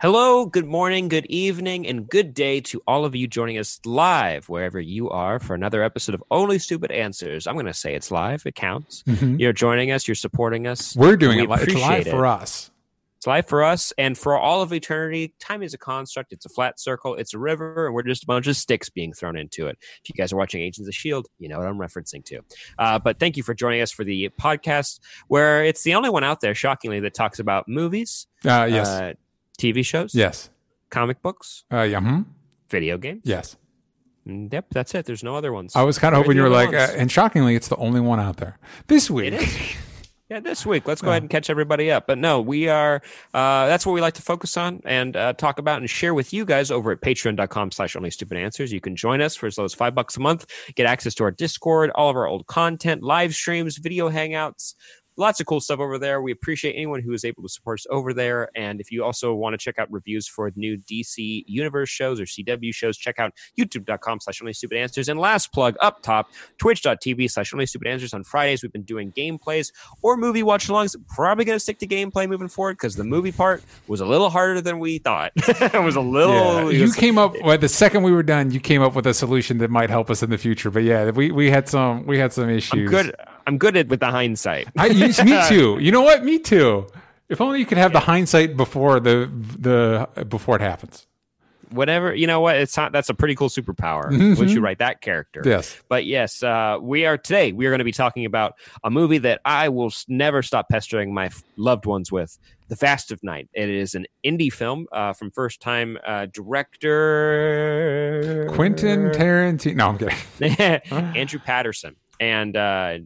Hello, good morning, good evening, and good day to all of you joining us live wherever you are for another episode of Only Stupid Answers. I'm going to say it's live. It counts. Mhm. You're joining us. You're supporting us. We're doing We it. Li- it's live appreciate for us. It's live for us and for all of eternity. Time is a construct. It's a flat circle. It's a river, and we're just a bunch of sticks being thrown into it. If you guys are watching Agents of Shield, you know what I'm referencing to. Uh, but thank you for joining us for the podcast, where it's the only one out there, shockingly, that talks about movies, Uh, yes. uh, TV shows, yes. comic books, Uh, yeah. mhm. video games. Yes. Mm, Yep, that's it. There's no other ones. I was kind of hoping you were like, uh, and shockingly, it's the only one out there this week. It is. Yeah, this week. Let's go ahead and catch everybody up. But no, we are, uh, that's what we like to focus on and uh, talk about and share with you guys over at patreon.com slash only stupid answers. You can join us for as low as five bucks a month, get access to our Discord, all of our old content, live streams, video hangouts. Lots of cool stuff over there. We appreciate anyone who is able to support us over there. And if you also want to check out reviews for new DC Universe shows or CW shows, check out youtube.com slash only stupid answers. And last plug up top, twitch.tv slash only stupid answers on Fridays. We've been doing gameplays or movie watch alongs. Probably going to stick to gameplay moving forward because the movie part was a little harder than we thought. it was a little. Yeah. You came up well, the second we were done. You came up with a solution that might help us in the future. But yeah, we, we had some we had some issues. I'm good. I'm good at with the hindsight. I, you- me too. You know what? Me too. If only you could have the hindsight before the the before it happens. Whatever you know, what it's not. That's a pretty cool superpower Mhm. once you write that character. Yes. But yes, uh, we are today. We are going to be talking about a movie that I will never stop pestering my f- loved ones with. The Vast of Night. It is an indie film uh, from first time uh, director Quentin Tarantino. No, I'm kidding. Andrew Patterson. And uh,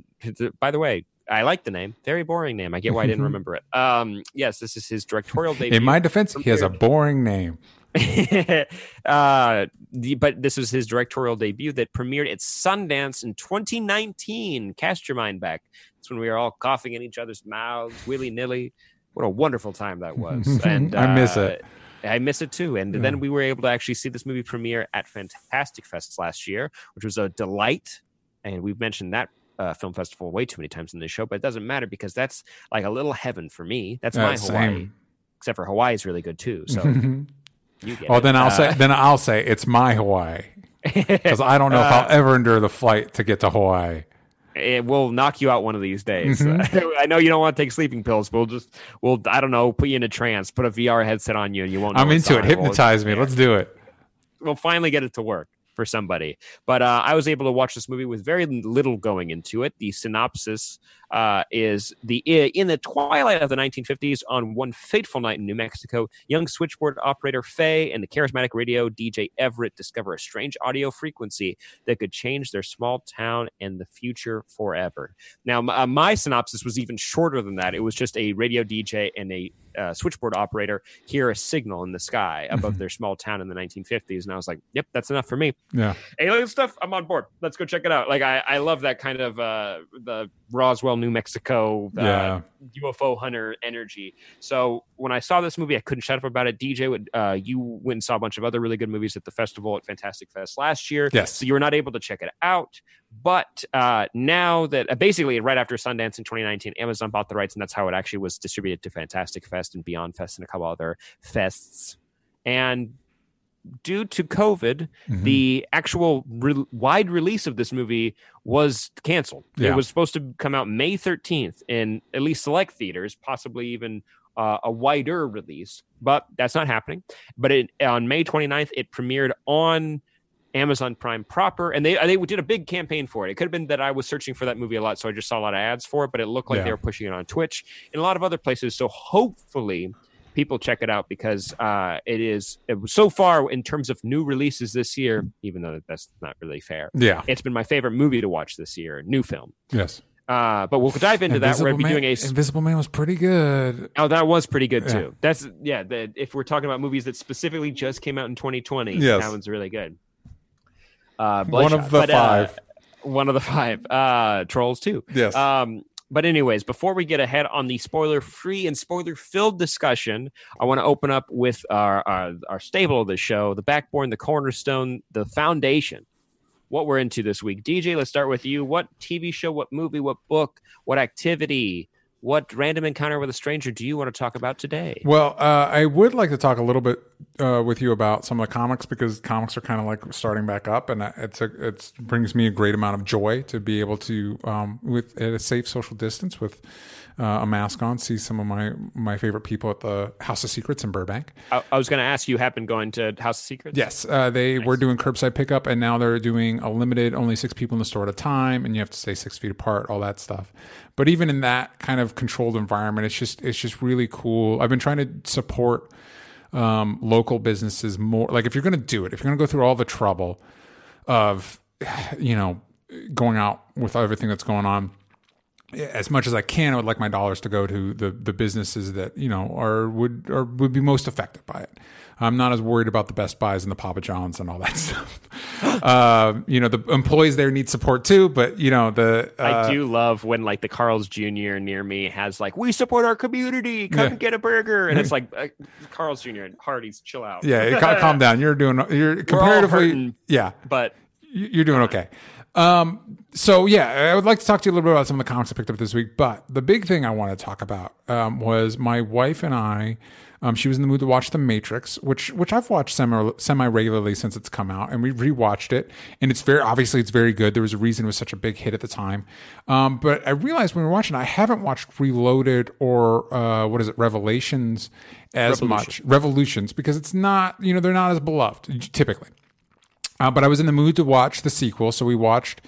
by the way, I like the name. Very boring name. I get why I didn't remember it. Um, yes, this is his directorial debut. In my defense, he has a boring name. uh, the, but this was his directorial debut that premiered at Sundance in 2019. Cast your mind back. That's when we were all coughing in each other's mouths, willy nilly. What a wonderful time that was. And I miss uh, it. I miss it too. And then we were able to actually see this movie premiere at Fantastic Fest last year, which was a delight. And we've mentioned that uh, film festival way too many times in this show, but it doesn't matter because that's like a little heaven for me. That's Uh, my Hawaii. same. Except for Hawaii is really good too. So you get Oh, it. then I'll Uh, say then I'll say it's my Hawaii because I don't know if I'll ever endure the flight to get to Hawaii. it will knock you out one of these days. Mm-hmm. I know you don't want to take sleeping pills, but we'll just we'll I don't know put you in a trance, put a VR headset on you, and you won't. I'm into it. We'll- Hypnotize me. Let's do it. we'll finally get it to work for somebody. But uh, I was able to watch this movie with very little going into it. The synopsis uh, is the in the twilight of the 1950s, on one fateful night in New Mexico, young switchboard operator Faye and the charismatic radio DJ Everett discover a strange audio frequency that could change their small town and the future forever. Now, uh, my synopsis was even shorter than that. It was just a radio DJ and a uh, switchboard operator hear a signal in the sky above their small town in the 1950s, and I was like, "Yep, that's enough for me." Yeah. Alien stuff, I'm on board. Let's go check it out. Like, I, I love that kind of uh, the Roswell, New Mexico, uh, Yeah. UFO hunter energy. So when I saw this movie, I couldn't shut up about it. DJ, would, uh, you went and saw a bunch of other really good movies at the festival at Fantastic Fest last year. Yes. So you were not able to check it out. But uh, now that uh, basically right after Sundance in 2019, Amazon bought the rights, and that's how it actually was distributed to Fantastic Fest and Beyond Fest and a couple other fests. And due to COVID, Mhm. the actual re- wide release of this movie was canceled. Yeah. It was supposed to come out May 13th in at least select theaters, possibly even uh, a wider release, but that's not happening. But it, on May 29th, it premiered on Amazon Prime proper, and they they did a big campaign for it. It could have been that I was searching for that movie a lot, so I just saw a lot of ads for it. But it looked like Yeah. they were pushing it on Twitch and a lot of other places. So hopefully, people check it out because uh, it is it was so far in terms of new releases this year. Even though that's not really fair, Yeah. it's been my favorite movie to watch this year. New film. Yes. Uh, but we'll dive into that. We're to be doing a. Invisible Man was pretty good. Oh, that was pretty good Yeah. too. That's yeah. The, if we're talking about movies that specifically just came out in 2020, Yes. that one's really good. Uh, One of the But, uh, five. one of the five. Uh, Trolls too. Yes. Um, but anyways, before we get ahead on the spoiler-free and spoiler-filled discussion, I want to open up with our, our our stable of the show, the backbone, the cornerstone, the foundation. What we're into this week, DJ. Let's start with you. What TV show, what movie, what book, what activity, what random encounter with a stranger do you want to talk about today? Well, uh, I would like to talk a little bit uh, with you about some of the comics because comics are kind of like starting back up, and it's a, it brings me a great amount of joy to be able to, um, with at a safe social distance with uh, a mask on, see some of my my favorite people at the House of Secrets in Burbank. I, I was going to ask you, happen going to House of Secrets? Yes, uh, they were doing curbside pickup, and now they're doing a limited, only six people in the store at a time, and you have to stay six feet apart, all that stuff. But even in that kind of controlled environment, it's just it's just really cool. I've been trying to support um, local businesses more. Like if you're going to do it, if you're going to go through all the trouble of you know going out with everything that's going on as much as I can, I would like my dollars to go to the the businesses that you know are would or would be most affected by it. I'm not as worried about the Best Buys and the Papa Johns and all that stuff. uh, you know, the employees there need support too, but you know the uh, I do love when like the Carl's Jr. near me has like, we support our community, come Yeah. get a burger, and it's like uh, Carl's Jr. and Hardee's, chill out. yeah. calm down. You're doing. You're comparatively. hurting. yeah. but You- You're doing okay. Um, so yeah, I would like to talk to you a little bit about some of the comics I picked up this week. But the big thing I want to talk about um, was my wife and I. Um, she was in the mood to watch The Matrix, which which I've watched semi semi regularly since it's come out, and we rewatched it, and it's very obviously it's very good. There was a reason it was such a big hit at the time. Um, but I realized when we were watching, it, I haven't watched Reloaded or uh, what is it, Revelations as much Revolutions because it's not you know they're not as beloved typically. Uh, but I was in the mood to watch the sequel, so we watched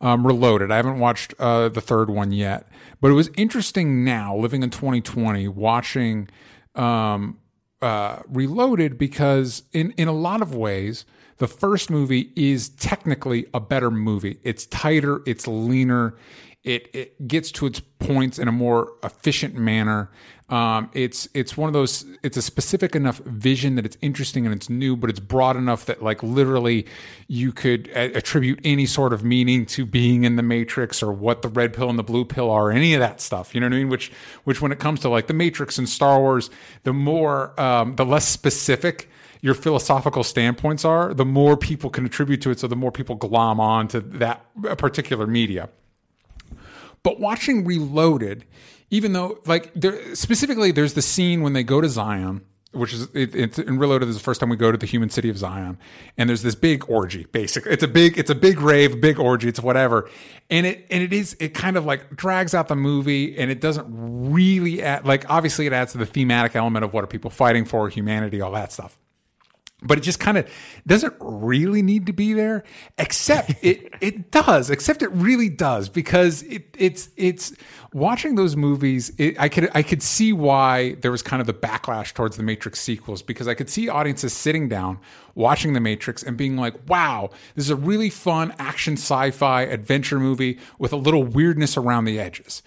um, Reloaded. I haven't watched uh, the third one yet, but it was interesting now, living in 2020, watching um, uh, Reloaded because in in a lot of ways, the first movie is technically a better movie. It's tighter, it's leaner, it it gets to its points in a more efficient manner. Um, it's it's one of those. It's a specific enough vision that it's interesting and it's new, but it's broad enough that like literally you could a- attribute any sort of meaning to being in the Matrix or what the red pill and the blue pill are, any of that stuff. You know what I mean? Which which when it comes to like the Matrix and Star Wars, the more um, the less specific your philosophical standpoints are, the more people can attribute to it. So the more people glom on to that particular media. But watching Reloaded, even though like there specifically, there's the scene when they go to Zion, which is it, it's in Reloaded. Is the first time we go to the human city of Zion, and there's this big orgy. Basically, it's a big it's a big rave, big orgy. It's whatever, and it and it is it kind of like drags out the movie, and it doesn't really add like obviously it adds to the thematic element of what are people fighting for, humanity, all that stuff but it just kind of doesn't really need to be there except it it does except it really does because it it's it's watching those movies it, i could i could see why there was kind of the backlash towards the matrix sequels because i could see audiences sitting down watching the matrix and being like wow this is a really fun action sci-fi adventure movie with a little weirdness around the edges.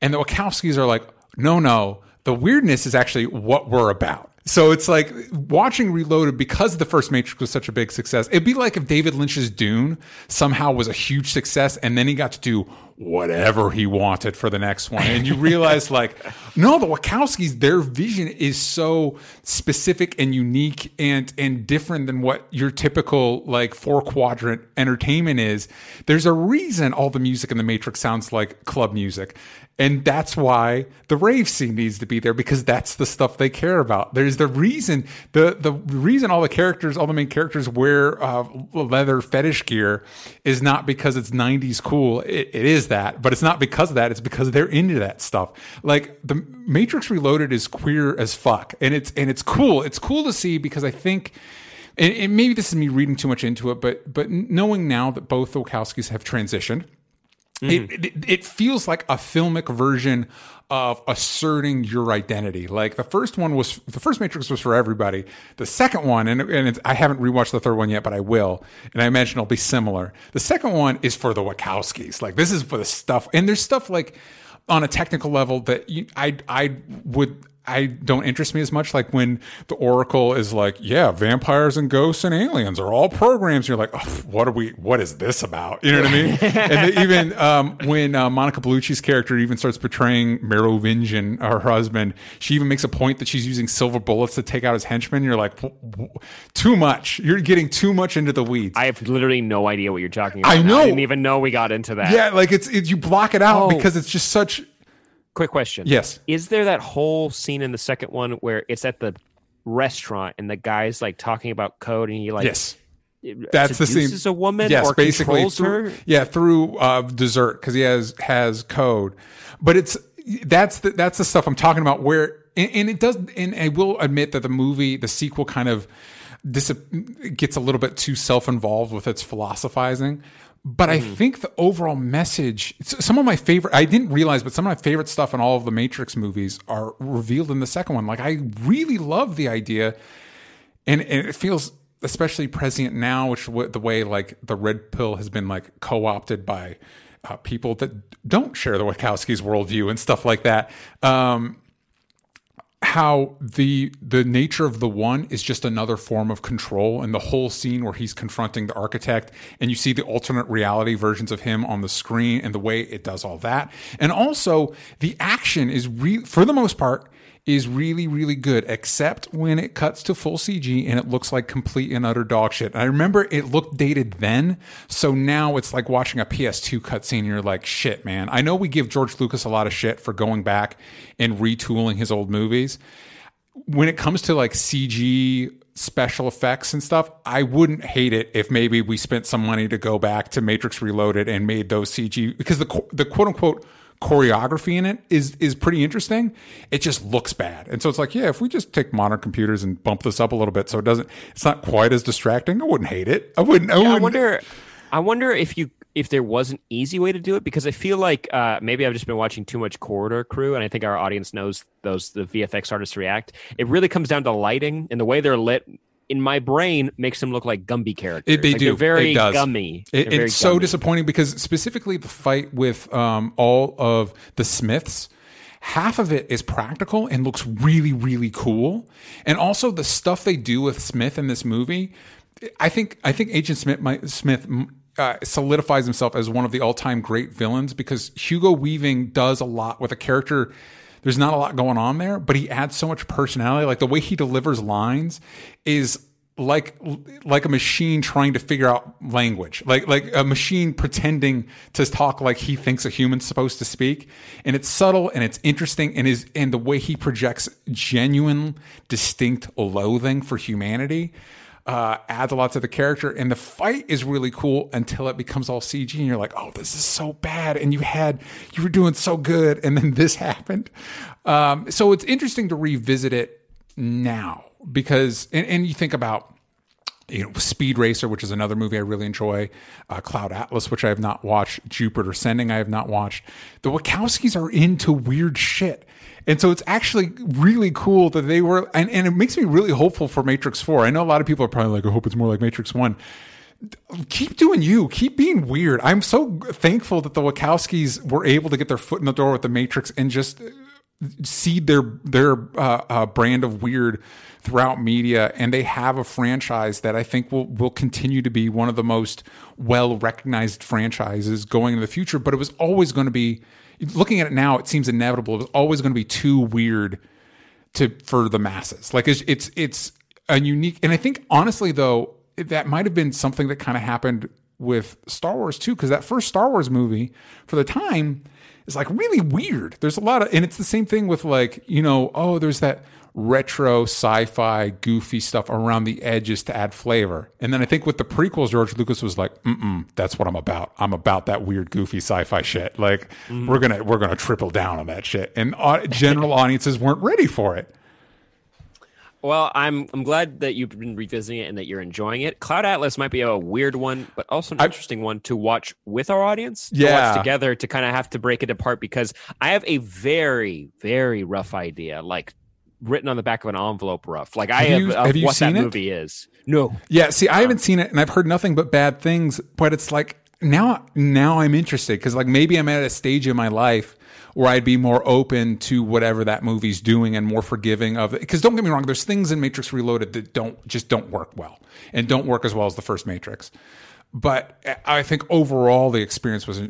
And the wachowskis are like no no the weirdness is actually what we're about so it's like watching Reloaded because the first Matrix was such a big success. It'd be like if David Lynch's Dune somehow was a huge success and then he got to do whatever he wanted for the next one. And you realize like, no, the Wachowskis, their vision is so specific and unique and and different than what your typical like four quadrant entertainment is. There's a reason all the music in the Matrix sounds like club music. And that's why the rave scene needs to be there because that's the stuff they care about. There's the reason the the reason all the characters, all the main characters wear uh, leather fetish gear is not because it's 90s cool. It, it is that, but it's not because of that. It's because they're into that stuff. Like the Matrix Reloaded is queer as fuck, and it's and it's cool. It's cool to see because I think. And, and maybe this is me reading too much into it, but but knowing now that both Wachowskis have transitioned, It, mm-hmm. it it feels like a filmic version of asserting your identity. Like the first one was the first Matrix was for everybody. The second one, and and it's, I haven't rewatched the third one yet, but I will, and I imagine it'll be similar. The second one is for the Wachowskis. Like this is for the stuff, and there's stuff like on a technical level that you, I I would I don't interest me as much. Like when the Oracle is like, yeah, vampires and ghosts and aliens are all programs. You're like, oh, what are we? What is this about? You know what I mean? and even um, when uh, Monica Bellucci's character even starts portraying Merovingian, her husband, she even makes a point that she's using silver bullets to take out his henchmen. You're like, too much. You're getting too much into the weeds. I have literally no idea what you're talking about. I know. I didn't even know we got into that. Yeah, like it's, it's you block it out oh. because it's just such Quick question. Yes. Is there that whole scene in the second one where it's at the restaurant and the guy's like talking about code and he like yes that's the scene. Is a woman yes, or basically through, her? Yeah, through uh, dessert because he has has code, but it's that's the that's the stuff I'm talking about. Where and, and it does, and I will admit that the movie, the sequel, kind of dis- gets a little bit too self involved with its philosophizing. But mm-hmm. I think the overall message, some of my favorite, I didn't realize, but some of my favorite stuff in all of the Matrix movies are revealed in the second one. Like, I really love the idea, and, and it feels especially prescient now, which the way like the red pill has been like co opted by uh, people that don't share the Wachowskis worldview and stuff like that. Um, how the the nature of the one is just another form of control and the whole scene where he's confronting the architect and you see the alternate reality versions of him on the screen and the way it does all that. And also the action is re- for the most part is really, really good, except when it cuts to full CG and it looks like complete and utter dog shit. I remember it looked dated then, so now it's like watching a PS2 cutscene. You're like, shit, man. I know we give George Lucas a lot of shit for going back and retooling his old movies. When it comes to like CG special effects and stuff, I wouldn't hate it if maybe we spent some money to go back to Matrix Reloaded and made those CG because the the quote unquote choreography in it is is pretty interesting. It just looks bad, and so it's like, yeah, if we just take modern computers and bump this up a little bit, so it doesn't, it's not quite as distracting. I wouldn't hate it. I wouldn't. I, yeah, wouldn't. I wonder. I wonder if you if there was an easy way to do it because I feel like uh, maybe I've just been watching too much Corridor Crew, and I think our audience knows those the VFX artists react. It really comes down to lighting and the way they're lit in my brain makes them look like Gumby characters. It, they like do. very it does. gummy. It, it's so disappointing because specifically the fight with um, all of the Smiths. Half of it is practical and looks really, really cool, and also the stuff they do with Smith in this movie. I think I think Agent Smith might, Smith uh, solidifies himself as one of the all-time great villains because Hugo Weaving does a lot with a character there's not a lot going on there, but he adds so much personality. Like the way he delivers lines is like like a machine trying to figure out language like like a machine pretending to talk like he thinks a human's supposed to speak and it's subtle and it's interesting and is and the way he projects genuine distinct loathing for humanity uh, adds a lot to the character. And the fight is really cool until it becomes all CG, and you're like, "Oh, this is so bad." And you had you were doing so good, and then this happened. Um, so it's interesting to revisit it now because, and, and you think about you know, Speed Racer, which is another movie I really enjoy, uh, Cloud Atlas, which I have not watched, Jupiter Ascending, I have not watched. The Wachowskis are into weird shit. And so it's actually really cool that they were, and, and it makes me really hopeful for Matrix 4. I know a lot of people are probably like, I hope it's more like Matrix 1 keep doing you keep being weird i'm so thankful that the wachowskis were able to get their foot in the door with the matrix and just seed their their uh, uh, brand of weird throughout media, and they have a franchise that I think will will continue to be one of the most well recognized franchises going into the future. But it was always going to be, looking at it now, it seems inevitable. It was always going to be too weird to for the masses. Like it's it's it's a unique, and I think honestly though that might have been something that kind of happened with Star Wars too, because that first Star Wars movie for the time is like really weird. There's a lot of, and it's the same thing with like, you know, oh, there's that retro sci-fi goofy stuff around the edges to add flavor. And then I think with the prequels, George Lucas was like, mm that's what I'm about. I'm about that weird goofy sci-fi shit. Like mm-hmm. we're going to, we're going to triple down on that shit. And uh, general audiences weren't ready for it. Well, I'm I'm glad that you've been revisiting it and that you're enjoying it. Cloud Atlas might be a weird one, but also an I- interesting one to watch with our audience. to Yeah. watch together to kind of have to break it apart because I have a very very rough idea, like written on the back of an envelope, rough. Like I Have you- of have you what seen that it? movie is. No, Yeah, see, I haven't um, seen it, and I've heard nothing but bad things. But it's like now, now I'm interested because like maybe I'm at a stage in my life where I'd be more open to whatever that movie's doing and more forgiving of it. Because don't get me wrong, there's things in Matrix Reloaded that don't just don't work well and don't work as well as the first Matrix. But I think overall the experience was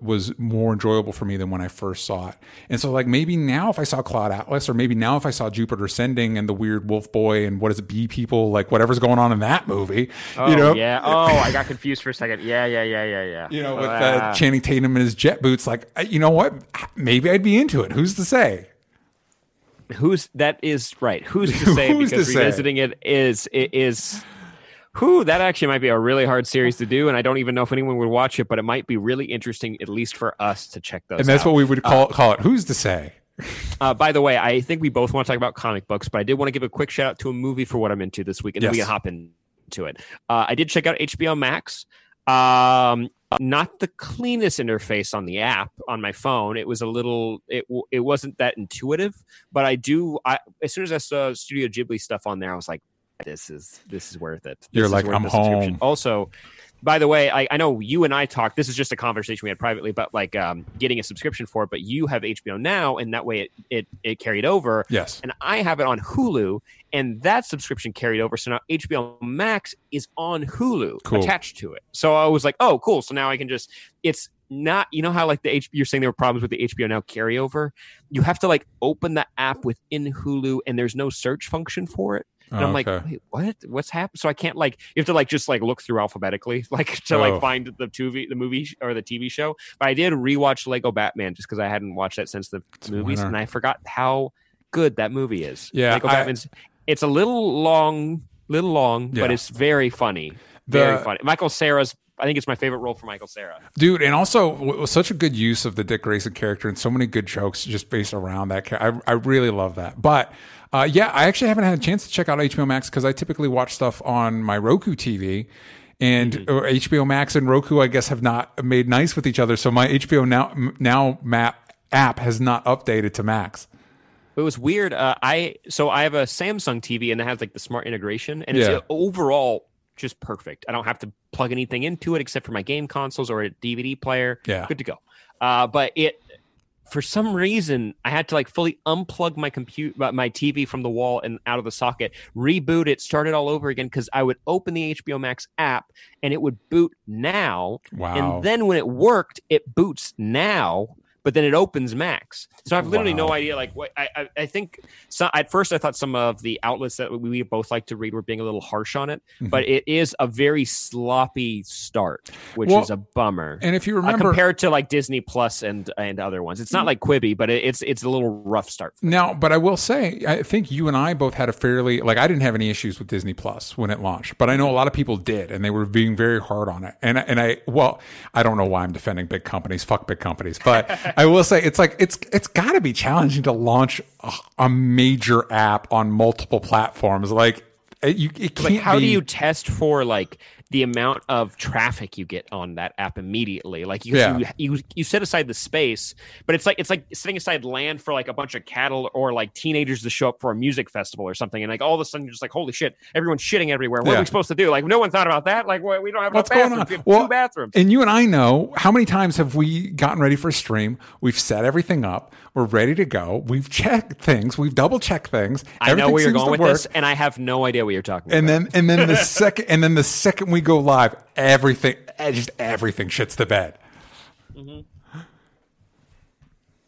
was more enjoyable for me than when I first saw it. And so like maybe now if I saw Cloud Atlas or maybe now if I saw Jupiter Ascending and the weird Wolf Boy and what is it Bee People like whatever's going on in that movie, oh you know, yeah. Oh, I got confused for a second. Yeah, yeah, yeah, yeah, yeah. you know with Ah. uh, Channing Tatum in his jet boots, like you know what, maybe I'd be into it. Who's to say? who's that is right who's to say Who's to because say? revisiting it is it is who that actually might be a really hard series to do and i don't even know if anyone would watch it but it might be really interesting at least for us to check those And that's out. what we would call call it. Who's to say? uh, by the way i think we both want to talk about comic books but i did want to give a quick shout out to a movie for what i'm into this week and then we can hop into it uh, i did check out hbo max um not the cleanest interface on the app on my phone it was a little it it wasn't that intuitive but i do i as soon as i saw studio ghibli stuff on there i was like this is this is worth it This You're like, "I'm home. also by the way I, I know you and i talked this is just a conversation we had privately but like um, getting a subscription for it but you have hbo now and that way it it, it carried over Yes. and I have it on Hulu, and that subscription carried over. So now HBO Max is on Hulu Cool. attached to it. So I was like, oh, cool. So now I can just, it's not, you know how like the H, you're saying there were problems with the HBO Now carryover? You have to like open the app within Hulu, and there's no search function for it. And I'm oh, like, Okay. wait, what? What's happened? So I can't like you have to like just like look through alphabetically, like to Oh. like find the TV, the movie or the TV show. But I did rewatch Lego Batman just because I hadn't watched that since the It's movies, winner. and I forgot how good that movie is. Yeah, Lego I- Batman's. It's a little long, little long, Yeah. but it's very funny. Very funny. Michael Cera's. I think it's my favorite role for Michael Cera. dude and also such a good use of the dick grayson character and so many good jokes just based around that character I, I really love that but uh, yeah i actually haven't had a chance to check out hbo max because i typically watch stuff on my roku tv and Mm-hmm. hbo max and roku i guess have not made nice with each other so my hbo now now map app has not updated to max It was weird. Uh, I so I have a Samsung TV and it has like the smart integration, and it's Yeah. uh, overall just perfect. I don't have to plug anything into it except for my game consoles or a DVD player. Yeah. good to go. Uh, but it for some reason I had to like fully unplug my compute my TV from the wall and out of the socket, reboot it, start it all over again because I would open the HBO Max app and it would boot now, wow. and then when it worked, it boots now, but then it opens Max. So I have literally no idea. Like, what I, I, I think so, at first I thought some of the outlets that we both like to read were being a little harsh on it, Mhm. but it is a very sloppy start, which Well, is a bummer. and if you Uh, remember compared to like Disney Plus and and other ones, it's not like Quibi, but it, it's it's a little rough start. Now, but I will say, I think you and I both had a fairly like I didn't have any issues with Disney Plus when it launched, but I know a lot of people did, and they were being very hard on it. And and I well, I don't know why I'm defending big companies, fuck big companies, but I will say it's like it's it's got to be challenging to launch a, a major app on multiple platforms. Like you, it can't. Like, how do you test for like the amount of traffic you get on that app immediately? Like, you Yeah. you, you you set aside the space, but it's like it's like setting aside land for like a bunch of cattle or like teenagers to show up for a music festival or something, and like all of a sudden you're just like, holy shit, everyone's shitting everywhere. What Yeah. are we supposed to do? Like, no one thought about that. Like, what, we don't have What's going on? We have Well, two bathrooms. And you and I know how many times have we gotten ready for a stream? We've set everything up. We're ready to go. We've checked things. We've double checked things. I know where you're going with work. this, and I have no idea what you're talking And about. then and then the second and then the second we go live, everything eh, just everything shits the bed.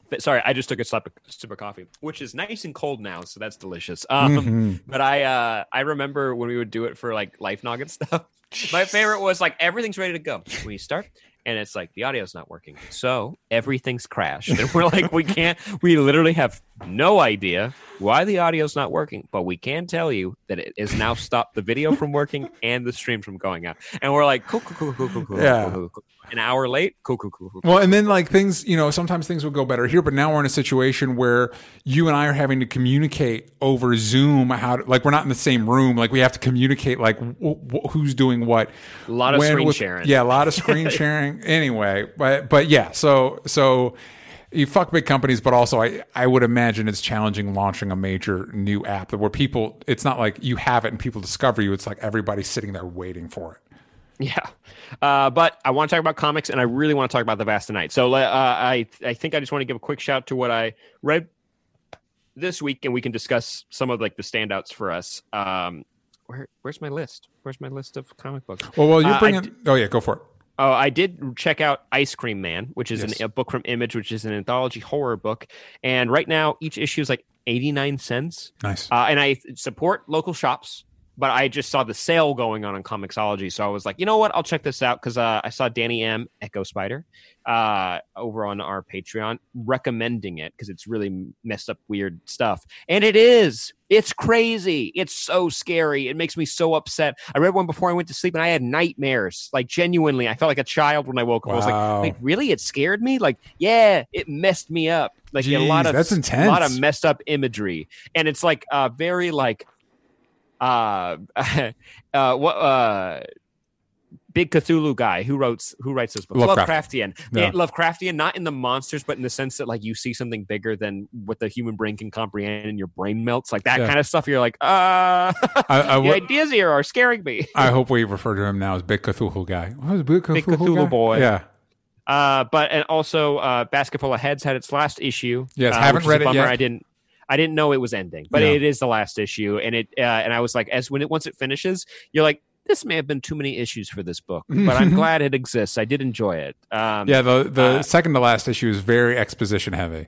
But sorry, I just took a sip of, sip of coffee, which is nice and cold now, so that's delicious. Um, Mm-hmm. But I uh, I remember when we would do it for like Life Noggin stuff. My favorite was like everything's ready to go We start, and it's like the audio's not working, so everything's crashed, and we're like we can't. We literally have no idea why the audio's not working, but we can tell you that it has now stopped the video from working and the stream from going out, and we're like cool, cool, cool, cool, cool, cool, Yeah. cool, cool, cool. An hour late. Cool, cool, cool, cool. Well, and then like things, you know, sometimes things will go better here, but now we're in a situation where you and I are having to communicate over Zoom how to, like we're not in the same room, like we have to communicate like w- w- who's doing what. A lot of when screen with- sharing. Yeah, a lot of screen sharing. Anyway, but but yeah, so so you fuck big companies, but also I I would imagine it's challenging launching a major new app where people it's not like you have it and people discover you. It's like everybody's sitting there waiting for it. Yeah, uh, but I want to talk about comics, and I really want to talk about the Vast of Night. So uh, I I think I just want to give a quick shout to what I read this week, and we can discuss some of like the standouts for us. Um, where where's my list? Where's my list of comic books? Well, well, Uh, you're I bringing. d- oh yeah, go for it. Oh, I did check out Ice Cream Man, which is Yes. an, a book from Image, which is an anthology horror book. And right now, each issue is like 89 cents. Nice. Uh, and I support local shops, but I just saw the sale going on on Comixology. So I was like, you know what? I'll check this out because uh, I saw Danny M, Echo Spider, uh, over on our Patreon recommending it because it's really messed up, weird stuff. And it is. It's crazy. It's so scary. It makes me so upset. I read one before I went to sleep and I had nightmares. Like, genuinely, I felt like a child when I woke up. I was Wow. like, really? It scared me? Like, yeah, it messed me up. Like, a lot of that's intense. a lot of messed up imagery. And it's like uh, very like uh uh what uh big Cthulhu guy who wrote who writes this book Lovecraft. Lovecraftian Yeah. Lovecraftian not in the monsters but in the sense that like you see something bigger than what the human brain can comprehend and your brain melts like that Yeah. kind of stuff you're like uh I, I, the would- ideas here are scaring me I hope we refer to him now as Big Cthulhu guy. What Big Cthulhu, Big Cthulhu guy? boy. Yeah. Uh, but and also, uh, Basketful of Heads had its last issue. Yes, uh, haven't read it bummer. yet. I didn't. I didn't know it was ending, but Yeah. it is the last issue, and it. Uh, and I was like, as when it once it finishes, you're like, this may have been too many issues for this book, but I'm glad it exists. I did enjoy it. Um, Yeah, the the Uh, second to last issue is very exposition heavy.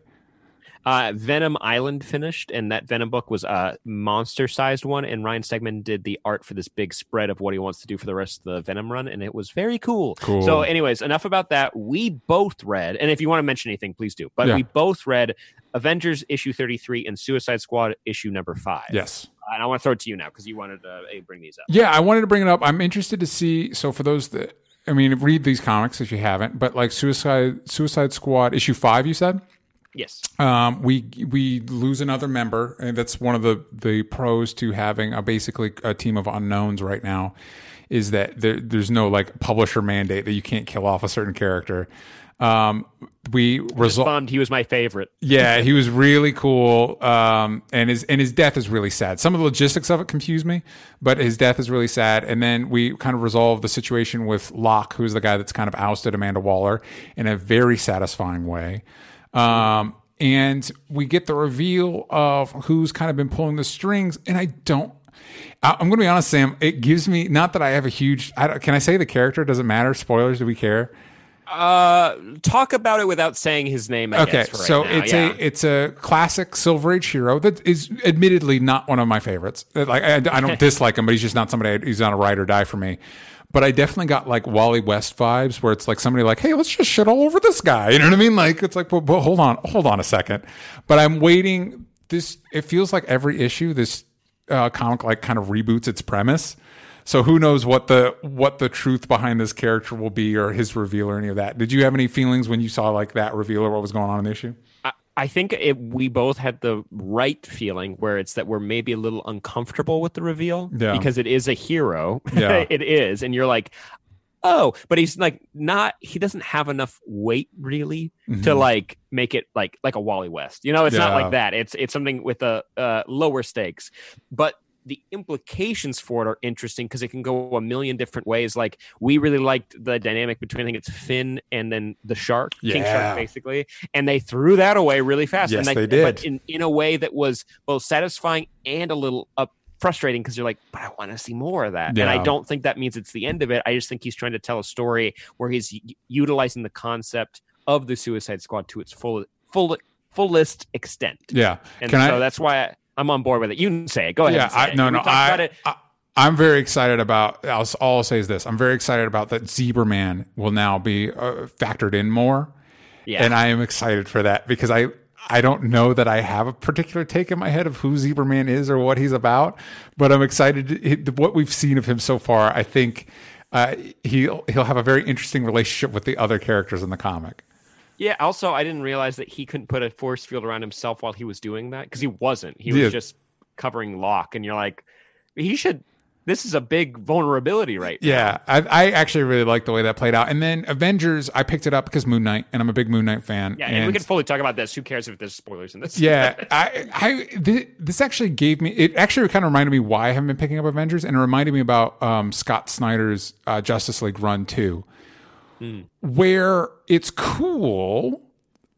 Uh, Venom Island finished, and that Venom book was a monster-sized one. And Ryan Stegman did the art for this big spread of what he wants to do for the rest of the Venom run, and it was very cool. Cool. So, anyways, enough about that. We both read, and if you want to mention anything, please do. But Yeah. we both read Avengers issue thirty-three and Suicide Squad issue number five. Yes. and I want to throw it to you now because you wanted to uh, bring these up. Yeah, I wanted to bring it up. I'm interested to see. So for those that, I mean, read these comics if you haven't. But like Suicide Suicide Squad issue five, you said. Yes. Um, we we lose another member, and that's one of the the pros to having a basically a team of unknowns right now, is that there, there's no like publisher mandate that you can't kill off a certain character. Um, we resolved. He was my favorite. Yeah, he was really cool. Um, and his and his death is really sad. Some of the logistics of it confuse me, but his death is really sad. And then we kind of resolve the situation with Lok, who's the guy that's kind of ousted Amanda Waller in a very satisfying way. Um, and we get the reveal of who's kind of been pulling the strings. And I don't. I- I'm going to be honest, Sam. It gives me not that I have a huge. I don't, can I say the character? Does it matter? Spoilers? Do we care? Uh, talk about it without saying his name. I okay guess, right so now. it's yeah. a it's a classic silver age hero that is admittedly not one of my favorites like i, I don't dislike him but he's just not somebody he's not a ride or die for me but i definitely got like wally west vibes where it's like somebody like hey let's just shit all over this guy you know what i mean like it's like but, hold on hold on a second but i'm waiting this it feels like every issue this uh, comic like kind of reboots its premise so who knows what the what the truth behind this character will be or his reveal or any of that. Did you have any feelings when you saw like that reveal or what was going on in the issue? I- think it, we both had the right feeling where it's that we're maybe a little uncomfortable with the reveal Yeah. because it is a hero. Yeah. it is. And you're like, oh, but he's like not, he doesn't have enough weight really to like make it like, like a Wally West. You know, it's not Mm-hmm. Like that. It's, it's something with a uh, lower stakes. But the implications for it are interesting because it can go a million different ways. Like we really liked the dynamic between I think it's Finn and then the shark, King Shark, basically, and they threw that away really fast. Yes, and they But did. in in a way that was both satisfying and a little up. Frustrating because you're like, but I want to see more of that, and I don't think that means it's the end of it. I just think he's trying to tell a story where he's u- utilizing the concept of the Suicide Squad to its full, full, fullest extent. Yeah. And Can so I? that's why I, I'm on board with it. You can say it. Go ahead. Yeah. I, no. No. I, it. I. I'm very excited about. I'll, all I'll say is this: I'm very excited about that. Zebra Man will now be uh, factored in more, Yeah. and I am excited for that because I. I don't know that I have a particular take in my head of who Zebra Man is or what he's about, but I'm excited. To, what we've seen of him so far, I think uh, he'll he'll have a very interesting relationship with the other characters in the comic. Yeah. Also, I didn't realize that he couldn't put a force field around himself while he was doing that because he wasn't. He was Yeah. just covering Lok, and you're like, he should. This is a big vulnerability, right? now. Yeah, I, I actually really like the way that played out. And then Avengers, I picked it up because Moon Knight, and I'm a big Moon Knight fan. Yeah, and, we can fully talk about this. Who cares if there's spoilers in this? yeah, I, I th- this actually gave me. It actually kind of reminded me why I haven't been picking up Avengers, and it reminded me about um, Scott Snyder's uh, Justice League run too, where it's cool,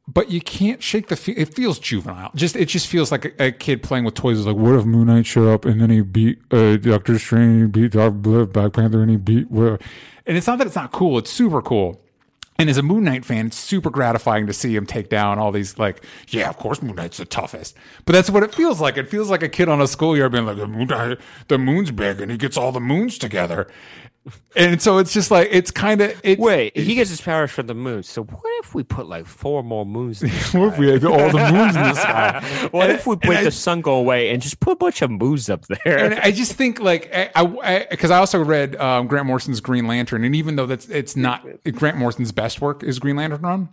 but you can't shake the. Fe- it feels juvenile. Just it just feels like a, a kid playing with toys. It's like, what if Moon Knight showed up and then he beat uh, Doctor Strange, beat Dark Black Panther, and he beat whatever. And it's not that it's not cool. It's super cool. And as a Moon Knight fan, it's super gratifying to see him take down all these, like, yeah, of course Moon Knight's the toughest. But that's what it feels like. It feels like a kid on a schoolyard being like, the, moon, the moon's big and he gets all the moons together. And so it's just like, it's kind of, it, Wait, he gets his powers from the moon. So what if we put like four more moons? In the sky? what if we had all the moons in the sky? What And- if we make I- the sun go away and just put a bunch of moons up there? and I just think like I because I, also read um, Grant Morrison's Green Lantern, and even though that's it's not Grant Morrison's best work is Green Lantern run,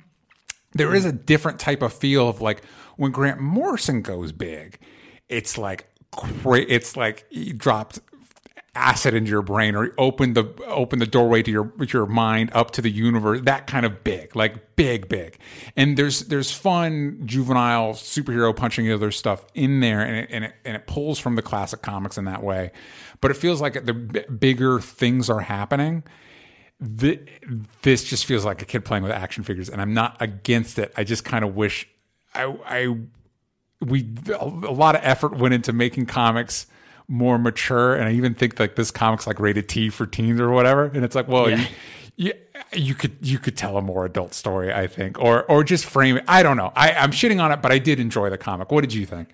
there is a different type of feel of like when Grant Morrison goes big, it's like it's like he dropped acid into your brain or open the open the doorway to your your mind up to the universe that kind of big like big big. And there's there's fun juvenile superhero punching other stuff in there and it, and it, and it pulls from the classic comics in that way. But it feels like the b- bigger things are happening. Th- this just feels like a kid playing with action figures and i'm not against it. I just kind of wish i i we a lot of effort went into making comics more mature and i even think like this comic's like rated t for teens or whatever and it's like well Yeah. you, you, you could you could tell a more adult story i think or or just frame it i don't know I, i'm shitting on it but i did enjoy the comic what did you think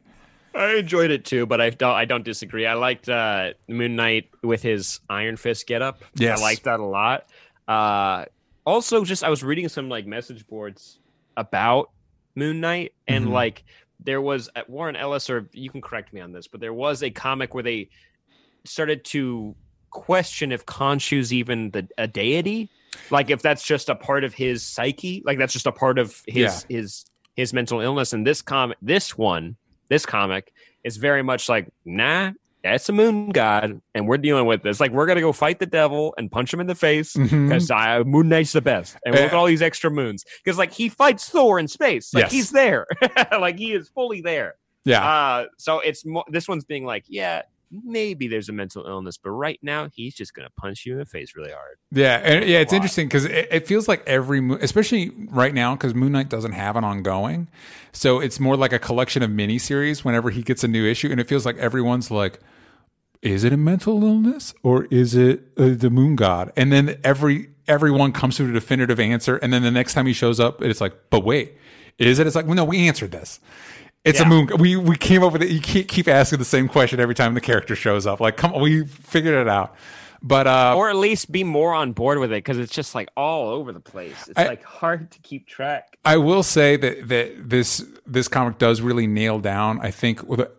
I enjoyed it too, but I don't. I don't disagree. I liked uh, Moon Knight with his Iron Fist getup. Yes. I liked that a lot. Uh, also, just I was reading some like message boards about Moon Knight, and Mhm. like there was at Warren Ellis, or you can correct me on this, but there was a comic where they started to question if Khonshu's even the a deity, like if that's just a part of his psyche, like that's just a part of his his his mental illness. And this comic, this one, this comic is very much like, nah, that's a moon god, and we're dealing with this. Like, we're gonna go fight the devil and punch him in the face mm-hmm. because uh, Moon Knight's the best, and look at eh. all these extra moons because like he fights Thor in space, like Yes. he's there, like he is fully there. yeah Uh, so it's mo- this one's being like, yeah, maybe there's a mental illness, but right now he's just gonna punch you in the face really hard. Yeah, and yeah, it's interesting because it, it feels like every, especially right now, because Moon Knight doesn't have an ongoing, so it's more like a collection of miniseries. Whenever he gets a new issue, and it feels like everyone's like, "Is it a mental illness or is it uh, the Moon God?" And then every everyone comes to a definitive answer, and then the next time he shows up, it's like, "But wait, is it?" It's like, well, "No, we answered this." It's a Yeah. moon. We we came up with it. You can't keep asking the same question every time the character shows up. Like, come on, we figured it out. But uh, or at least be more on board with it because it's just like all over the place. It's I- like hard to keep track. I will say that that this this comic does really nail down. I think a,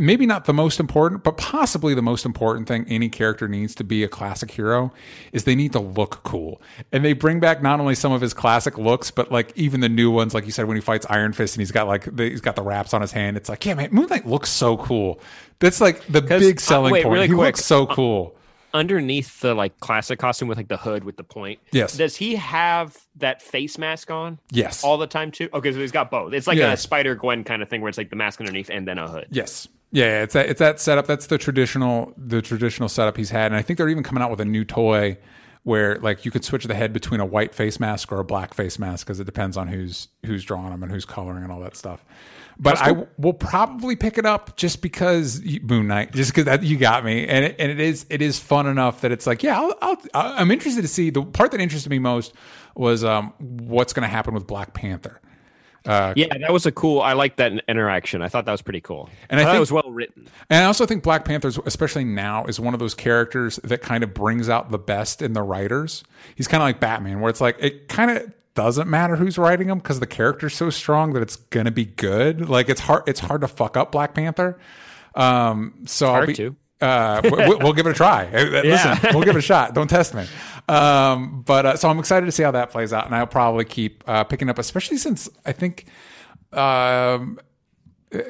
maybe not the most important, but possibly the most important thing any character needs to be a classic hero is they need to look cool. And they bring back not only some of his classic looks, but like even the new ones. Like you said, when he fights Iron Fist and he's got like the, he's got the wraps on his hand. It's like, yeah, man, Moon Knight looks so cool. That's like the big uh, selling wait, point. really he quick, looks so cool. Underneath the like classic costume with like the hood with the point, Yes. Does he have that face mask on Yes. all the time too? Okay, so he's got both. It's like Yeah. a Spider Gwen kind of thing where it's like the mask underneath and then a hood. Yes. Yeah, it's that it's that setup. That's the traditional the traditional setup he's had, and I think they're even coming out with a new toy where like you could switch the head between a white face mask or a black face mask because it depends on who's who's drawing them and who's coloring and all that stuff. But I w- will probably pick it up just because you- Moon Knight, just because you got me, and it, and it is it is fun enough that it's like yeah, I'll, I'll, I'm interested to see the part that interested me most was um what's going to happen with Black Panther. Yeah, that was a cool. I like that interaction. I thought that was pretty cool. And I I thought think- it was well written. And I also think Black Panthers, especially now, is one of those characters that kind of brings out the best in the writers. He's kind of like Batman, where it's like it kind of doesn't matter who's writing them because the character's so strong that it's gonna be good. Like it's hard, it's hard to fuck up Black Panther. Um, so I'll be, to. uh, we'll, we'll, give it a try. Listen, yeah. we'll give it a shot. Don't test me. Um, but uh, so I'm excited to see how that plays out, and I'll probably keep uh, picking up, especially since I think um,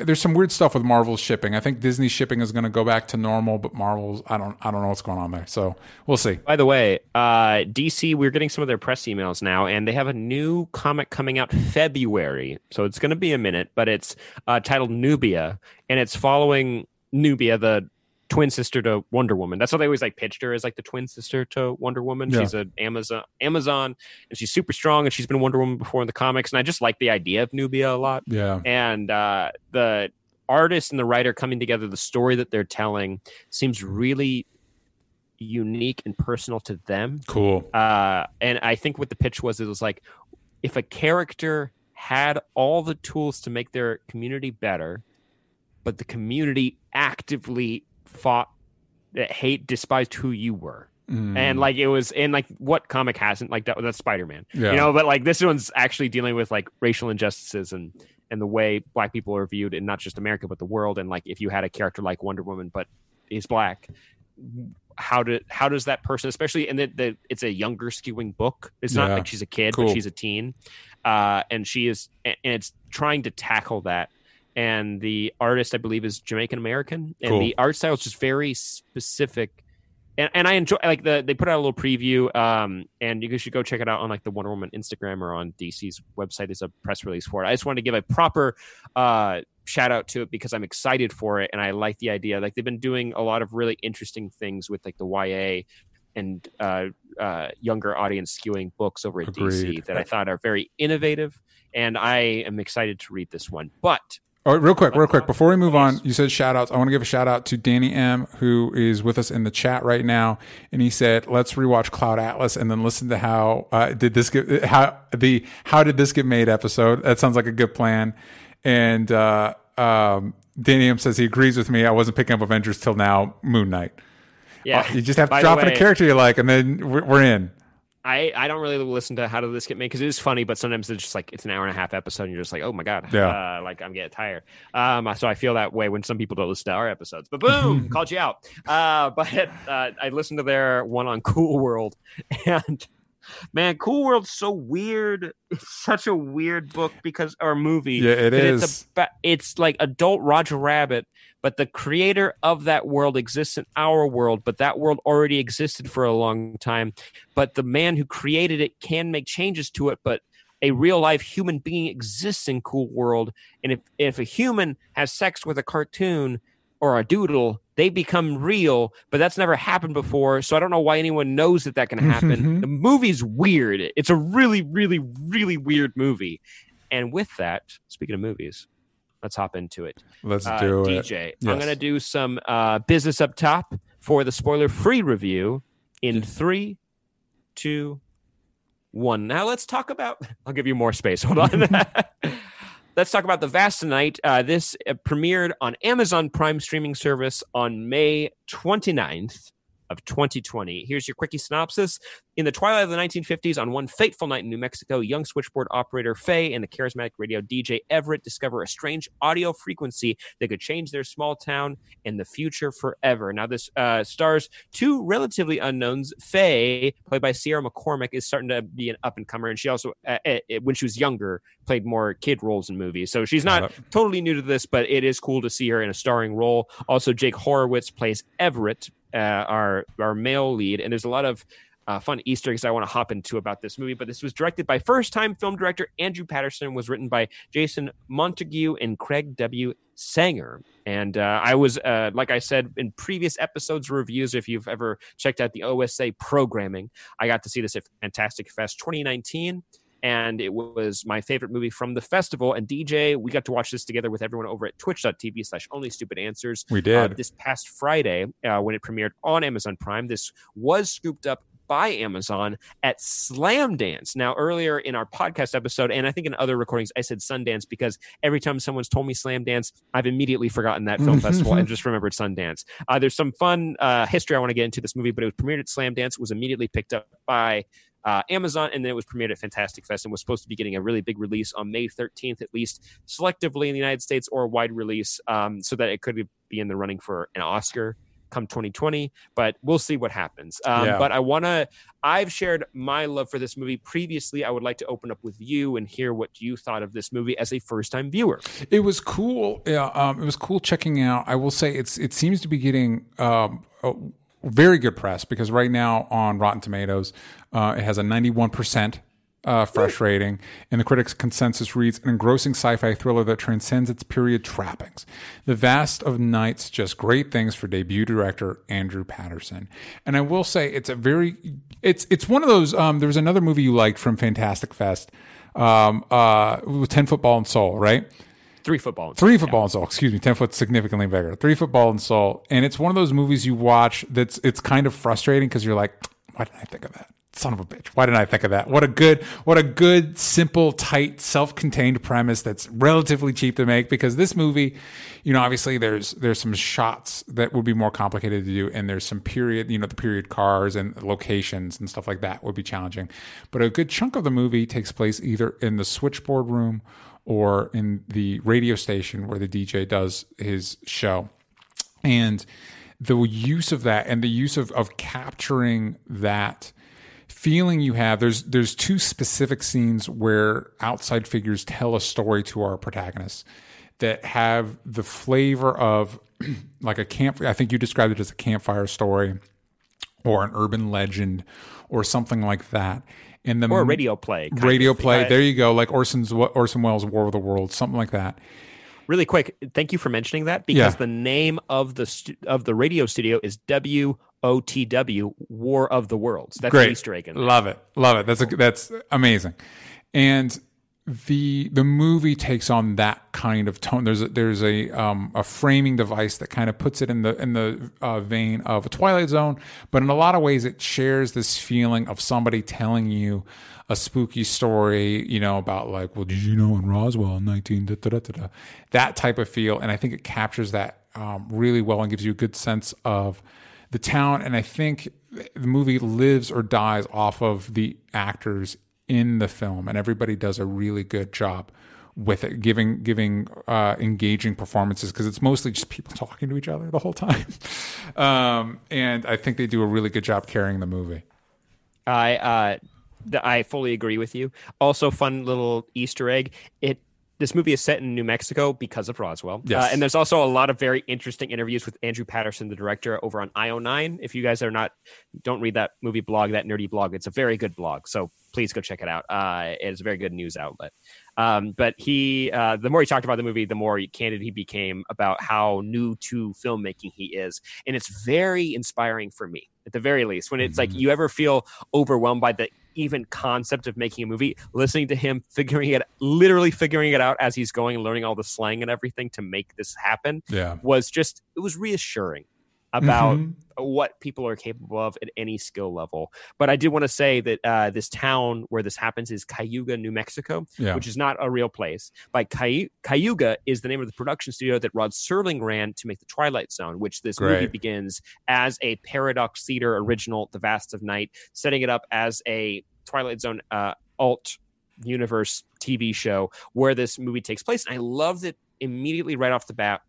there's some weird stuff with Marvel's shipping. I think Disney shipping is going to go back to normal, but Marvel's I don't I don't know what's going on there. So we'll see. By the way, uh, DC we're getting some of their press emails now, and they have a new comic coming out February. So it's going to be a minute, but it's uh, titled Nubia, and it's following Nubia, the twin sister to Wonder Woman. That's how they always like pitched her as like the twin sister to Wonder Woman. Yeah. She's an Amazon Amazon and she's super strong and she's been Wonder Woman before in the comics. And I just like the idea of Nubia a lot. Yeah. And uh, the artist and the writer coming together, the story that they're telling seems really unique and personal to them. Cool. Uh, and I think what the pitch was, it was like if a character had all the tools to make their community better, but the community actively fought that hate despised who you were mm. and like it was in like what comic hasn't like that that's spider-man yeah. you know but like this one's actually dealing with like racial injustices and and the way black people are viewed in not just america but the world and like if you had a character like wonder woman but is black how did how does that person especially and that the, it's a younger skewing book it's not like she's a kid cool. but she's a teen uh and she is and it's trying to tackle that and the artist I believe is Jamaican American, and cool. the art style is just very specific. And, and I enjoy like the they put out a little preview, um, and you should go check it out on like the Wonder Woman Instagram or on DC's website. There's a press release for it. I just wanted to give a proper uh, shout out to it because I'm excited for it, and I like the idea. Like they've been doing a lot of really interesting things with like the YA and uh, uh, younger audience skewing books over at Agreed. DC that I thought are very innovative, and I am excited to read this one. But Oh, real quick, real quick. Before we move on, you said shout outs. I want to give a shout out to Danny M, who is with us in the chat right now. And he said, let's rewatch Cloud Atlas and then listen to how, uh, did this get, how the, how did this get made episode? That sounds like a good plan. And, uh, um, Danny M says he agrees with me. I wasn't picking up Avengers till now, Moon Knight. Yeah. Uh, you just have to drop in a character you like and then we're, we're in. I, I don't really listen to how did this get made because it is funny, but sometimes it's just like it's an hour and a half episode, and you're just like, oh my god, yeah, uh, like I'm getting tired. Um, so I feel that way when some people don't listen to our episodes. But boom, called you out. Uh, but uh, I listened to their one on Cool World, and man, Cool World's so weird. It's such a weird book because or movie. Yeah, it is. It's, a, it's like adult Roger Rabbit but the creator of that world exists in our world, but that world already existed for a long time. But the man who created it can make changes to it, but a real life human being exists in Cool World. And if, if a human has sex with a cartoon or a doodle, they become real, but that's never happened before. So I don't know why anyone knows that that can happen. the movie's weird. It's a really, really, really weird movie. And with that, speaking of movies, let's hop into it. Let's uh, do DJ, it. DJ, yes. I'm going to do some uh, business up top for the spoiler free review in three, two, one. Now let's talk about. I'll give you more space. Hold on. let's talk about the Vast Night. Uh, this uh, premiered on Amazon Prime streaming service on May 29th of 2020. Here's your quickie synopsis. In the twilight of the 1950s, on one fateful night in New Mexico, young switchboard operator Faye and the charismatic radio DJ Everett discover a strange audio frequency that could change their small town and the future forever. Now, this uh, stars two relatively unknowns. Faye, played by Sierra McCormick, is starting to be an up and comer, and she also, uh, uh, when she was younger, played more kid roles in movies. So she's not totally new to this, but it is cool to see her in a starring role. Also, Jake Horowitz plays Everett, uh, our our male lead, and there's a lot of uh, fun Easter eggs I want to hop into about this movie. But this was directed by first time film director Andrew Patterson, was written by Jason Montague and Craig W. Sanger. And uh, I was, uh, like I said in previous episodes reviews, if you've ever checked out the OSA programming, I got to see this at Fantastic Fest 2019 and it was my favorite movie from the festival. And DJ, we got to watch this together with everyone over at twitch.tv slash only stupid answers. We did. Uh, this past Friday uh, when it premiered on Amazon Prime. This was scooped up by Amazon at Slamdance. Now, earlier in our podcast episode, and I think in other recordings, I said Sundance because every time someone's told me Slamdance, I've immediately forgotten that film festival and just remembered Sundance. Uh, there's some fun uh, history I want to get into this movie, but it was premiered at Slamdance. It was immediately picked up by uh, Amazon, and then it was premiered at Fantastic Fest and was supposed to be getting a really big release on May 13th, at least selectively in the United States, or a wide release um, so that it could be in the running for an Oscar. come 2020, but we'll see what happens. Um, Yeah. But I want to, I've shared my love for this movie previously. I would like to open up with you and hear what you thought of this movie as a first time viewer. It was cool. Yeah, um, it was cool checking out. I will say it's it seems to be getting um, very good press because right now on Rotten Tomatoes, uh, it has a ninety one percent. Uh, fresh rating, and the critics' consensus reads an engrossing sci-fi thriller that transcends its period trappings. The vast of nights, just great things for debut director Andrew Patterson. And I will say, it's a very, it's it's one of those. Um, there was another movie you liked from Fantastic Fest, um, uh, with Ten Football and Soul, right? Three football. Three football and soul, excuse me, ten foot significantly bigger. Three football and soul, and it's one of those movies you watch that's it's kind of frustrating because you're like, why didn't I think of that? Son of a bitch! Why didn't I think of that? What a good, what a good, simple, tight, self-contained premise that's relatively cheap to make. Because this movie, you know, obviously there's there's some shots that would be more complicated to do, and there's some period, you know, the period cars and locations and stuff like that would be challenging. But a good chunk of the movie takes place either in the switchboard room or in the radio station where the DJ does his show. And the use of that and the use of, of capturing that feeling you have there's there's two specific scenes where outside figures tell a story to our protagonists that have the flavor of like a camp I think you described it as a campfire story or an urban legend or something like that. And the or radio play. radio of. play. Uh, There you go, like Orson's Orson Welles' War of the Worlds, something like that. really quick, thank you for mentioning that because Yeah. the name of the stu- of the radio studio is W O T W War of the Worlds. That's Great, Easter egg in love it, love it. That's a, that's amazing. And the the movie takes on that kind of tone. There's a, there's a um, a framing device that kind of puts it in the in the uh, vein of a Twilight Zone, but in a lot of ways it shares this feeling of somebody telling you a spooky story, you know, about like, well, did you know in Roswell in 19 da, da, da, that type of feel, and I think it captures that um, really well and gives you a good sense of the town. And I think the movie lives or dies off of the actors in the film, and everybody does a really good job with it, giving giving uh, engaging performances because it's mostly just people talking to each other the whole time. um, and I think they do a really good job carrying the movie. I uh, th- I fully agree with you. Also, fun little Easter egg. It this movie is set in New Mexico because of Roswell. Yes. Uh, and there's also a lot of very interesting interviews with Andrew Patterson, the director, over on IO9. If you guys are not, don't read that movie blog, that nerdy blog, it's a very good blog. So please go check it out. Uh, it's a very good news outlet. Um, but he, uh, the more he talked about the movie, the more candid he became about how new to filmmaking he is. And it's very inspiring for me, at the very least. When it's like you ever feel overwhelmed by the even concept of making a movie, listening to him figuring it, literally figuring it out as he's going, and learning all the slang and everything to make this happen Yeah. was just, it was reassuring about Mhm. what people are capable of at any skill level. But I did want to say that uh, this town where this happens is Cayuga, New Mexico, Yeah. which is not a real place. By Cay- Cayuga is the name of the production studio that Rod Serling ran to make The Twilight Zone, which this movie begins as a Paradox Theater original, The Vast of Night, setting it up as a Twilight Zone uh, alt universe TV show where this movie takes place. And I loved it immediately right off the bat.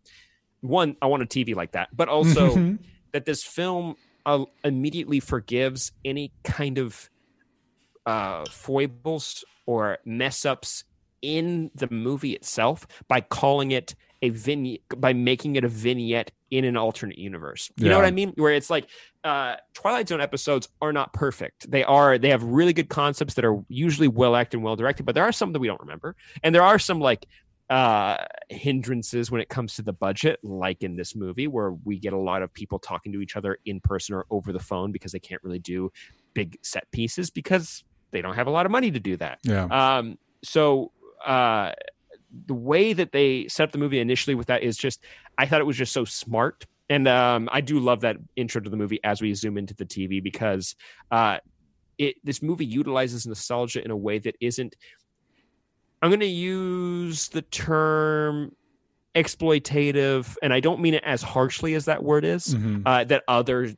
One, I want a TV like that, but also Mhm. that this film uh, immediately forgives any kind of uh, foibles or mess ups in the movie itself by calling it a vignette by making it a vignette in an alternate universe. You know what I mean? Where it's like uh, Twilight Zone episodes are not perfect. They are they have really good concepts that are usually well acted and well directed, but there are some that we don't remember, and there are some like uh hindrances when it comes to the budget like in this movie where we get a lot of people talking to each other in person or over the phone because they can't really do big set pieces because they don't have a lot of money to do that Yeah. um so uh the way that they set up the movie initially with that is just i thought it was just so smart and um i do love that intro to the movie as we zoom into the tv because uh it this movie utilizes nostalgia in a way that isn't i'm going to use the term exploitative and i don't mean it as harshly as that word is Mhm. uh, that other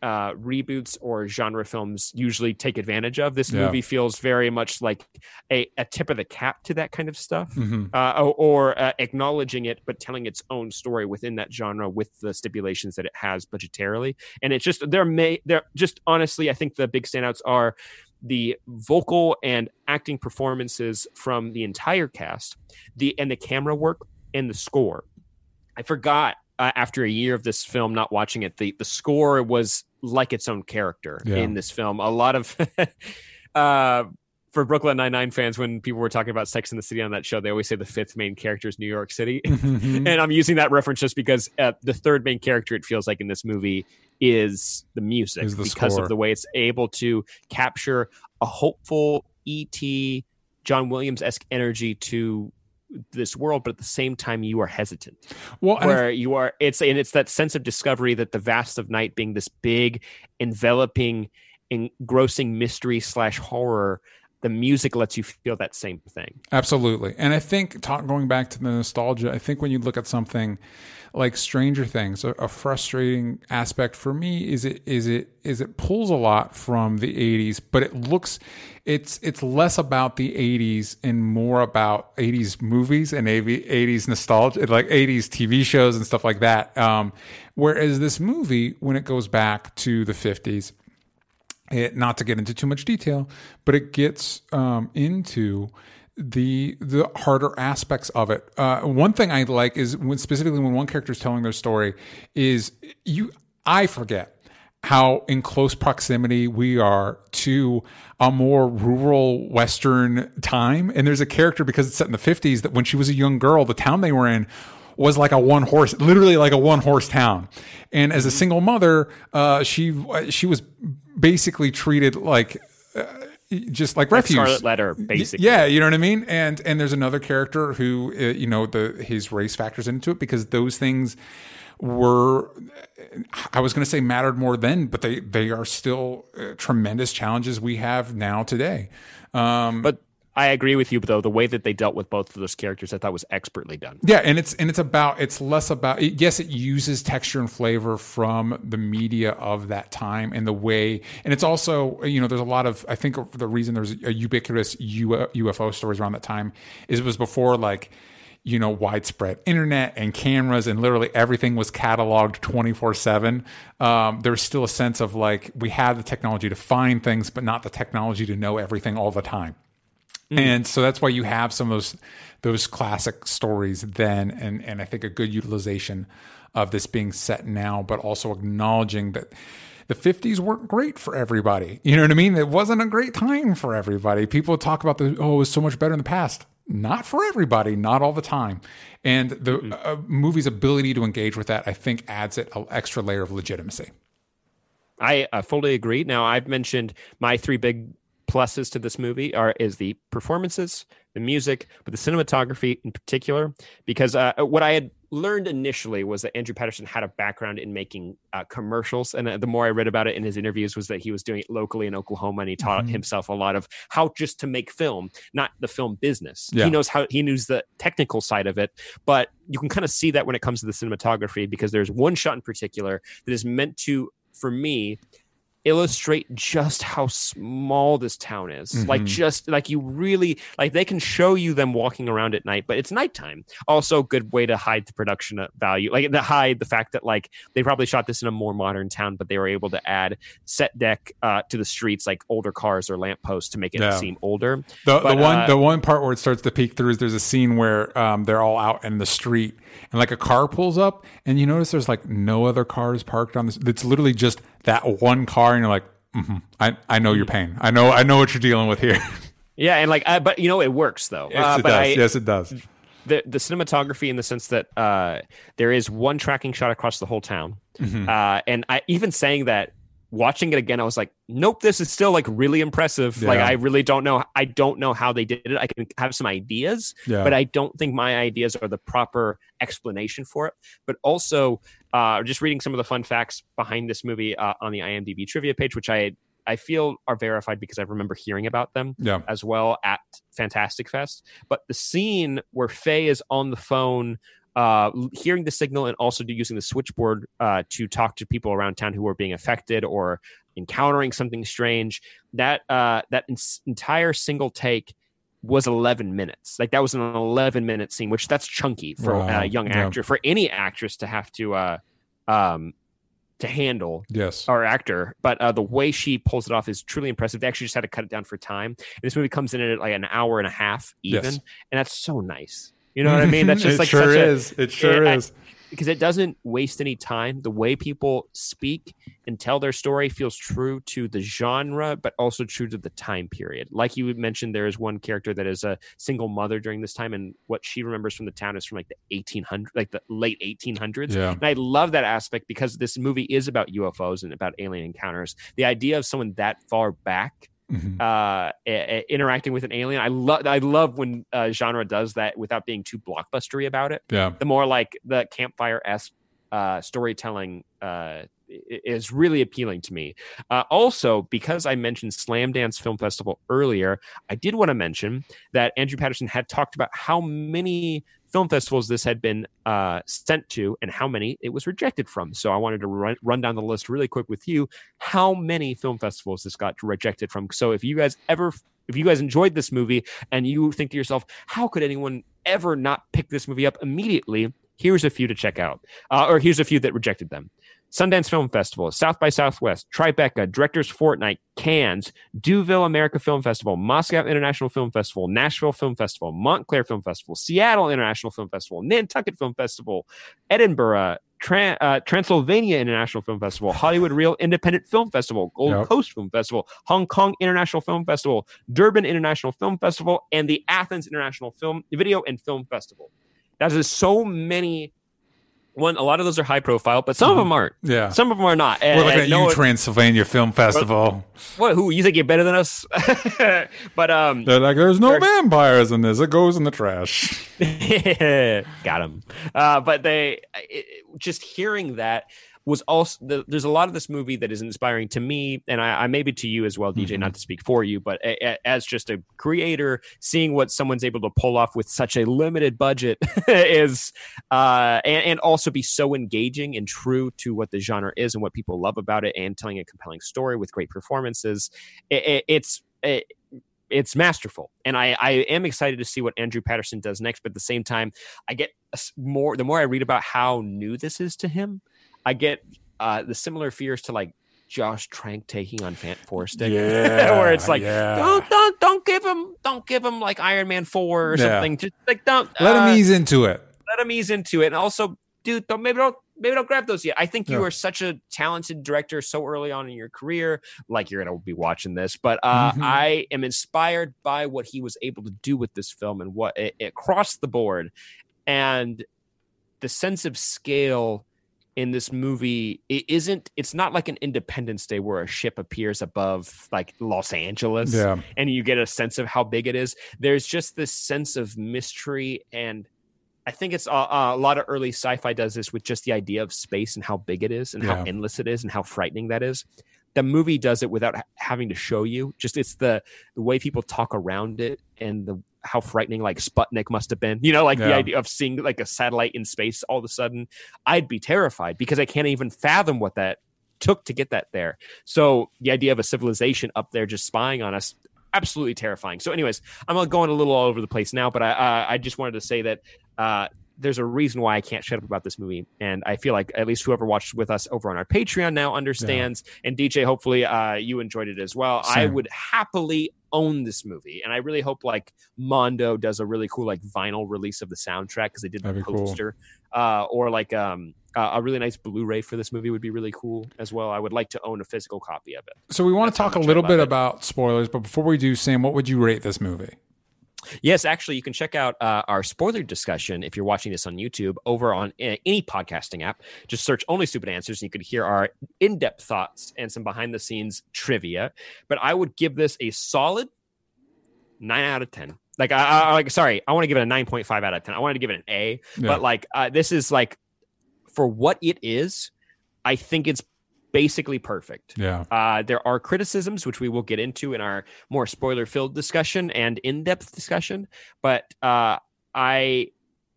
uh, reboots or genre films usually take advantage of. This Yeah. movie feels very much like a, a tip of the cap to that kind of stuff, Mhm. uh, or, or uh, acknowledging it but telling its own story within that genre with the stipulations that it has budgetarily. And it's just there may there just honestly, I think the big standouts are the vocal and acting performances from the entire cast, the and the camera work and the score. I forgot uh, after a year of this film not watching it the the score was like its own character Yeah. in this film a lot of uh for Brooklyn Nine Nine fans, when people were talking about Sex in the City on that show, they always say the fifth main character is New York City, and I'm using that reference just because uh, the third main character it feels like in this movie is the music Is the because score. of the way it's able to capture a hopeful ET John Williams esque energy to this world, but at the same time you are hesitant well, where you are it's and it's that sense of discovery that the vast of night being this big enveloping engrossing mystery slash horror the music lets you feel that same thing Absolutely. And I think talk, going back to the nostalgia, I think when you look at something like Stranger Things, a, a frustrating aspect for me is it is it is it pulls a lot from the 80s, but it looks it's it's less about the 80s and more about 80s movies and 80s nostalgia, like 80s TV shows and stuff like that. Um, whereas this movie, when it goes back to the 50s, it, not to get into too much detail, but it gets um, into the the harder aspects of it. Uh, one thing I like is when specifically when one character is telling their story is you. I forget how in close proximity we are to a more rural western time and there's a character because it's set in the 50s that when she was a young girl the town they were in was like a one horse literally like a one horse town and as a single mother uh, she she was basically treated like uh, just like refuge scarlet letter basically yeah, you know what I mean. And and there's another character who uh, you know the his race factors into it because those things were I was going to say mattered more then, but they they are still uh, tremendous challenges we have now today. Um, but i agree with you though the way that they dealt with both of those characters i thought was expertly done. Yeah, and it's and it's about it's less about it, yes, it uses texture and flavor from the media of that time and the way, and it's also you know there's a lot of I think the reason there's a ubiquitous UFO stories around that time is it was before like you know widespread internet and cameras and literally everything was cataloged 24 7 um, there's still a sense of like we have the technology to find things but not the technology to know everything all the time and so that's why you have some of those those classic stories then and and I think a good utilization of this being set now but also acknowledging that the 50s weren't great for everybody. You know what I mean? It wasn't a great time for everybody. People talk about the oh, it was so much better in the past. Not for everybody, not all the time. And the uh, movie's ability to engage with that, I think, adds it an extra layer of legitimacy. I uh, fully agree. Now, I've mentioned my three big pluses to this movie are is the performances, the music, but the cinematography in particular. Because uh, what I had learned initially was that Andrew Patterson had a background in making uh, commercials, and uh, the more I read about it in his interviews, was that he was doing it locally in Oklahoma, and he taught Mhm. himself a lot of how just to make film, not the film business. Yeah. He knows how he knows the technical side of it, but you can kind of see that when it comes to the cinematography because there's one shot in particular that is meant to, for me, illustrate just how small this town is. Like Mhm. just like you really like they can show you them walking around at night, but it's nighttime. Also, good way to hide the production value, like to hide the fact that like they probably shot this in a more modern town, but they were able to add set deck uh, to the streets, like older cars or lampposts, to make it Yeah. seem older. The, But, the one uh, the one part where it starts to peek through is there's a scene where um, they're all out in the street and like a car pulls up and you notice there's like no other cars parked on this. It's literally just that one car and you're like, hmm I I know your pain. I know I know what you're dealing with here. Yeah, and like, uh, but you know, it works though. yes, uh, it does. I, yes, it does. the the cinematography in the sense that uh, there is one tracking shot across the whole town, Mhm. uh, and I even saying that, watching it again, I was like, nope, this is still like really impressive. Like I really don't know, I don't know how they did it. I can have some ideas, Yeah. but I don't think my ideas are the proper explanation for it. But also, uh, just reading some of the fun facts behind this movie uh, on the IMDb trivia page, which I I feel are verified because I remember hearing about them yeah. as well at Fantastic Fest. But the scene where Faye is on the phone uh, hearing the signal and also using the switchboard uh, to talk to people around town who were being affected or encountering something strange. That uh, that in- entire single take was 11 minutes. Like that was an 11 minute scene, which that's chunky for Wow. a young Yeah. actor, for any actress to have to uh, um, to handle Yes. our actor, but uh, the way she pulls it off is truly impressive. They actually just had to cut it down for time. And this movie comes in at like an hour and a half, even, Yes. and that's so nice. You know what I mean? That's just it like sure such a, is. It sure is. Because it doesn't waste any time. The way people speak and tell their story feels true to the genre, but also true to the time period. Like you mentioned, there is one character that is a single mother during this time, and what she remembers from the town is from like the 1800s, like the late 1800s. Yeah. And I love that aspect because this movie is about UFOs and about alien encounters. The idea of someone that far back Mhm. uh, a- a- interacting with an alien, I love. I love when uh, genre does that without being too blockbustery about it Yeah. the more like the campfire esque uh, storytelling uh, is really appealing to me. Uh, also, because I mentioned Slamdance Film Festival earlier, I did want to mention that Andrew Patterson had talked about how many film festivals this had been uh, sent to and how many it was rejected from. So I wanted to run, run down the list really quick with you how many film festivals this got rejected from. So if you guys ever if you guys enjoyed this movie and you think to yourself, how could anyone ever not pick this movie up immediately? Here's a few to check out, uh, or here's a few that rejected them. Sundance Film Festival, South by Southwest, Tribeca, Directors Fortnight, Cannes, Deauville America Film Festival, Moscow International Film Festival, Nashville Film Festival, Montclair Film Festival, Seattle International Film Festival, Nantucket Film Festival, Edinburgh, Tran- uh, Transylvania International Film Festival, Hollywood Real Independent Film Festival, Gold Yep. Coast Film Festival, Hong Kong International Film Festival, Durban International Film Festival, and the Athens International Film Video and Film Festival. That is so many. One, a lot of those are high profile, but some of them aren't. Yeah. Some of them are not. And, We're looking at no you, one- Transylvania Film Festival. what? Who you think you're better than us? but um, They're like, there's no vampires in this. It goes in the trash. got him. Uh, but they it, just hearing that was also the, there's a lot of this movie that is inspiring to me, and I, I maybe to you as well, DJ. Mhm. Not to speak for you, but a, a- as just a creator, seeing what someone's able to pull off with such a limited budget is, uh, and, and also be so engaging and true to what the genre is and what people love about it, and telling a compelling story with great performances. It, it, it's it, it's masterful and I, I am excited to see what andrew patterson does next but at the same time i get more the more i read about how new this is to him i get uh, the similar fears to like josh trank taking on Fan Stick, Yeah, where it's like yeah. don't, don't don't give him don't give him like iron man 4 or Yeah. something just like don't Let uh, him ease into it. let him ease into it and also dude don't maybe don't maybe don't grab those yet i think you Yeah. are such a talented director so early on in your career like you're gonna be watching this but uh Mhm. i am inspired by what he was able to do with this film and what it, it crossed the board and the sense of scale in this movie it isn't it's not like an independence day where a ship appears above like los angeles Yeah. and you get a sense of how big it is. There's just this sense of mystery, and I think it's uh, uh, a lot of early sci-fi does this with just the idea of space and how big it is, and how endless it is, and how frightening that is. The movie does it without ha- having to show you. Just it's the the way people talk around it, and the how frightening like Sputnik must have been. You know, like the idea of seeing like a satellite in space all of a sudden. I'd be terrified because I can't even fathom what that took to get that there. So the idea of a civilization up there just spying on us, absolutely terrifying. So, anyways, I'm going a little all over the place now, but I uh, I just wanted to say that uh, there's a reason why I can't shut up about this movie, and I feel like at least whoever watched with us over on our Patreon now understands. And DJ, hopefully, uh, you enjoyed it as well. I would happily own this movie, and I really hope like Mondo does a really cool like vinyl release of the soundtrack because they did the That'd cool. poster, uh, or like um. Uh, a really nice Blu-ray for this movie would be really cool as well. I would like to own a physical copy of it. So we want to That's talk a little bit it. about spoilers, but before we do, Sam, what would you rate this movie? Yes, actually, you can check out uh, our spoiler discussion if you're watching this on YouTube over on uh, any podcasting app. Just search Only Stupid Answers, and you could hear our in depth thoughts and some behind the scenes trivia. But I would give this a solid nine out of 10. Like, I, I like, sorry, I want to give it a 9.5 out of 10. I wanted to give it an A, Yeah. but like, uh, this is like, for what it is, I think it's basically perfect. Yeah. Uh, there are criticisms, which we will get into in our more spoiler filled discussion and in depth discussion. But uh, I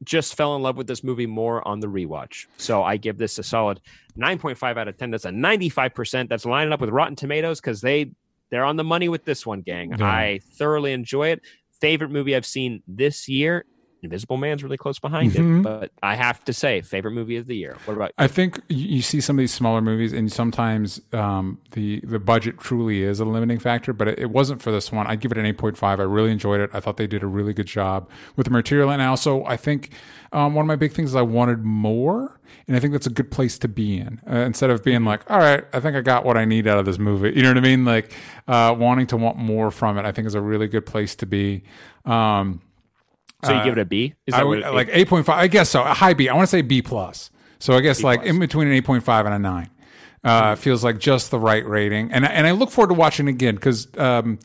just fell in love with this movie more on the rewatch. So I give this a solid 9.5 out of 10. That's a 95%. That's lining up with Rotten Tomatoes because they they're on the money with this one, gang. Yeah. I thoroughly enjoy it. Favorite movie I've seen this year. Invisible Man's really close behind Mhm. it, but I have to say, favorite movie of the year. What about I think you you see some of these smaller movies, and sometimes um, the the budget truly is a limiting factor. But it, it wasn't for this one. I'd give it an eight point five. I really enjoyed it. I thought they did a really good job with the material, and I also I think um, one of my big things is I wanted more, and I think that's a good place to be in. Uh, instead of being like, all right, I think I got what I need out of this movie. You know what I mean? Like uh, wanting to want more from it. I think is a really good place to be. Um, so you give it a B? Is I what would like eight point five. I guess so. A high B. I want to say B plus. So I guess B like plus. in between an eight point five and a nine. Uh, feels like just the right rating, and and I look forward to watching again because um,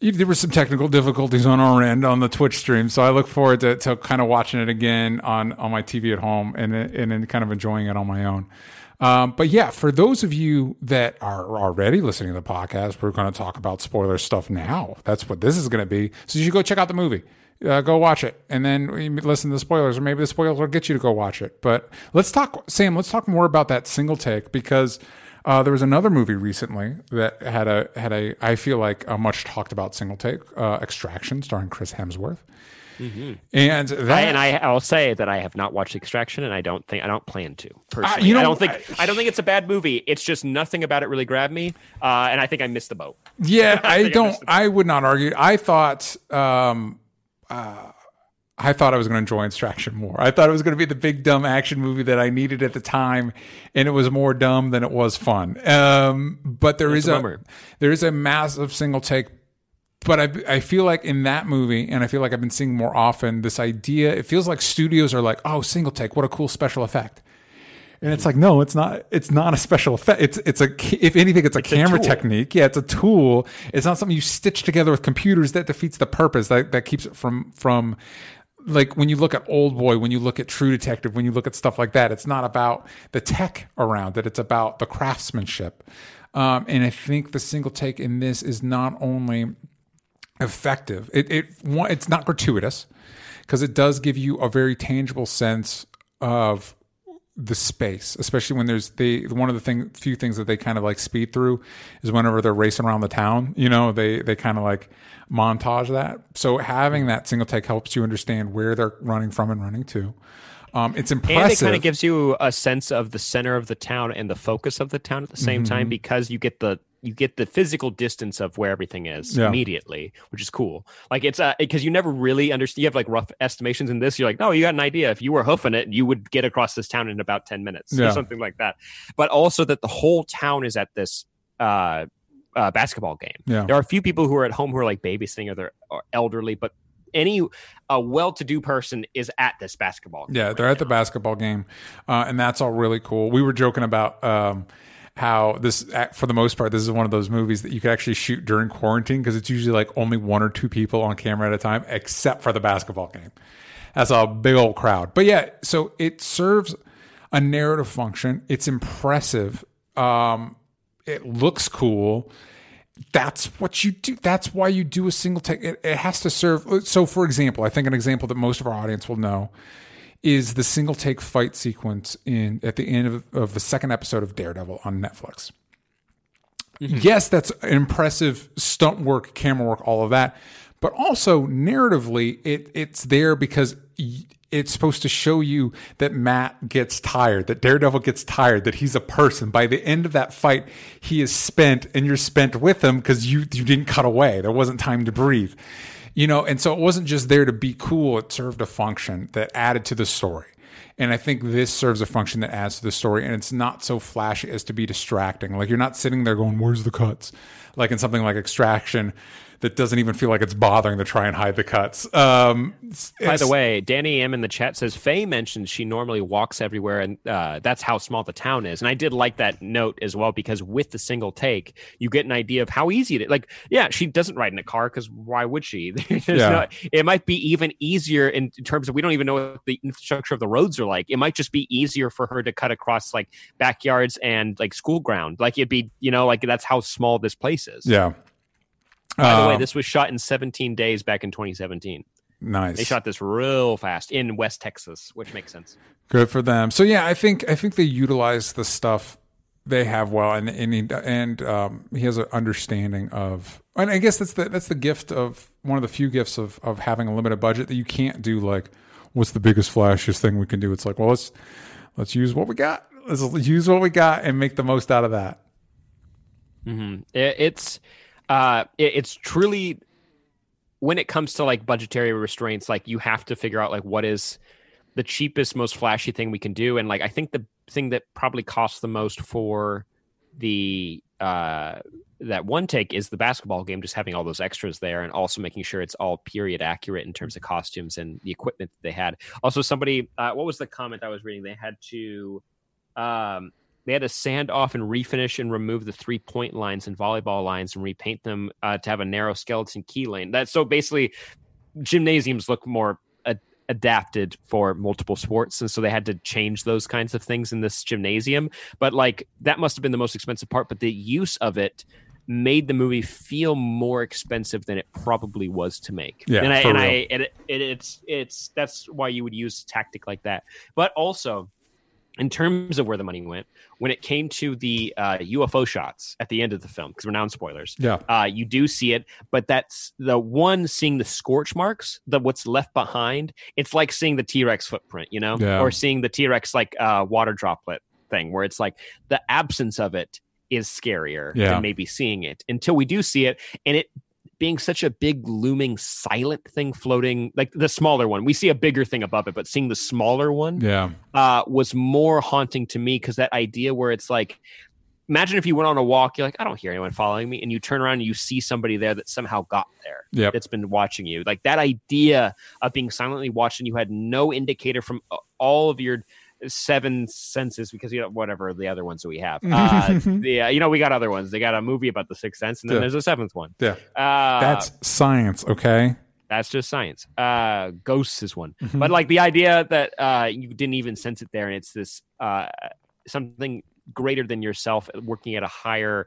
there were some technical difficulties on our end on the Twitch stream, so I look forward to, to kind of watching it again on on my TV at home and and then kind of enjoying it on my own. Um, but yeah, for those of you that are already listening to the podcast, we're going to talk about spoiler stuff now. That's what this is going to be. So you should go check out the movie. Uh, go watch it, and then listen to the spoilers, or maybe the spoilers will get you to go watch it. But let's talk, Sam. Let's talk more about that single take because uh, there was another movie recently that had a had a I feel like a much talked about single take, uh, Extraction, starring Chris Hemsworth, and that I, and I, I'll say that I have not watched Extraction, and I don't think I don't plan to personally. you know, I don't think I- I, don't think it's a bad movie. It's just nothing about it really grabbed me, uh, and I think I missed the boat. Yeah, I don't. I would not argue. I thought, um, uh, I thought I was going to enjoy Extraction more. I thought it was going to be the big dumb action movie that I needed at the time, and it was more dumb than it was fun. Um, but there is a a, there is a massive single take. But I, I feel like in that movie, and I feel like I've been seeing more often this idea. It feels like studios are like, "Oh, single take, what a cool special effect." And it's like, no, it's not. It's not a special effect. It's it's a if anything, it's a camera tool. technique. Yeah, it's a tool. It's not something you stitch together with computers. That defeats the purpose. That that keeps it from from like when you look at Old Boy, when you look at True Detective, when you look at stuff like that. It's not about the tech around it. It's about the craftsmanship. Um, and I think the single take in this is not only effective. It it it's not gratuitous because it does give you a very tangible sense of the space, especially when there's they one of the thing few things that they kind of like speed through is whenever they're racing around the town. You know, they they kind of like montage that. So having that single take helps you understand where they're running from and running to. Um, it's impressive. And it kind of gives you a sense of the center of the town and the focus of the town at the same Mm-hmm. time because you get the you get the physical distance of where everything is Yeah. immediately, which is cool. Like it's uh because you never really understand. You have like rough estimations in this. You're like, no, you got an idea. If you were hoofing it, you would get across this town in about ten minutes Yeah. or something like that. But also that the whole town is at this uh, uh, basketball game. Yeah. There are a few people who are at home who are like babysitting or they're or elderly, but any a well-to-do person is at this basketball. game Yeah, they're at the basketball game, uh, and that's all really cool. We were joking about um, how this, for the most part, this is one of those movies that you could actually shoot during quarantine because it's usually like only one or two people on camera at a time, except for the basketball game. That's a big old crowd. But yeah, so it serves a narrative function. It's impressive. Um, it looks cool that's what you do. That's why you do a single take. It, it has to serve. So, for example, I think an example that most of our audience will know is the single take fight sequence in at the end of, of the second episode of Daredevil on Netflix. Mm-hmm. Yes, that's impressive stunt work, camera work, all of that. But also narratively, it it's there because y- it's supposed to show you that Matt gets tired, that Daredevil gets tired, that he's a person. By the end of that fight, he is spent, and you're spent with him because you you didn't cut away. There wasn't time to breathe, you know. And so it wasn't just there to be cool; it served a function that added to the story. And I think this serves a function that adds to the story, and it's not so flashy as to be distracting. Like you're not sitting there going, "Where's the cuts?" Like in something like Extraction, that doesn't even feel like it's bothering to try and hide the cuts. Um, By the way, Danny M in the chat says Faye mentions she normally walks everywhere, and uh, that's how small the town is. And I did like that note as well because with the single take, you get an idea of how easy it is. Like, yeah, she doesn't ride in a car because why would she? Yeah. no- it might be even easier in terms of we don't even know what the infrastructure of the roads are like. It might just be easier for her to cut across like backyards and like school ground. Like it'd be, you know, like that's how small this place is. yeah. By the way, Um, this was shot in 17 days back in 2017. Nice. They shot this real fast in West Texas, which makes sense. Good for them. So yeah, I think I think they utilize the stuff they have well, and and he, and um, he has an understanding of. And I guess that's the that's the gift of one of the few gifts of of having a limited budget that you can't do like what's the biggest flashiest thing we can do. It's like well let's let's use what we got. Let's use what we got and make the most out of that. Mm-hmm. It's uh, it, it's truly when it comes to like budgetary restraints, like you have to figure out like what is the cheapest, most flashy thing we can do. And like I think the thing that probably costs the most for the uh that one take is the basketball game, just having all those extras there and also making sure it's all period accurate in terms of costumes and the equipment that they had. Also, somebody, uh, what was the comment I was reading? They had to, um, they had to sand off and refinish and remove the three point lines and volleyball lines and repaint them uh, to have a narrow skeleton key lane. That so basically, gymnasiums look more ad- adapted for multiple sports, and so they had to change those kinds of things in this gymnasium. But like that must have been the most expensive part. But the use of it made the movie feel more expensive than it probably was to make. Yeah, and I and. I it, it, it's it's that's why you would use a tactic like that. But also in terms of where the money went, when it came to the uh, UFO shots at the end of the film, because we're now in spoilers, Yeah. uh, you do see it, but that's the one seeing the scorch marks, the what's left behind. It's like seeing the T Rex footprint, you know, Yeah. or seeing the T Rex like uh, water droplet thing, where it's like the absence of it is scarier Yeah. than maybe seeing it until we do see it, and it being such a big looming silent thing floating like the smaller one we see a bigger thing above it but seeing the smaller one Yeah. uh, was more haunting to me because that idea where it's like, imagine if you went on a walk, you're like, I don't hear anyone following me, and you turn around and you see somebody there that somehow got there. Yep. That's been watching you. Like that idea of being silently watched and you had no indicator from all of your seven senses because you know whatever the other ones that we have. Uh, the uh, you know we got other ones. They got a movie about the sixth sense, and then Yeah. there's a seventh one. Yeah. Uh, That's science, okay? that's just science. Uh, ghosts is one, Mhm. but like the idea that uh, you didn't even sense it there, and it's this uh, something greater than yourself working at a higher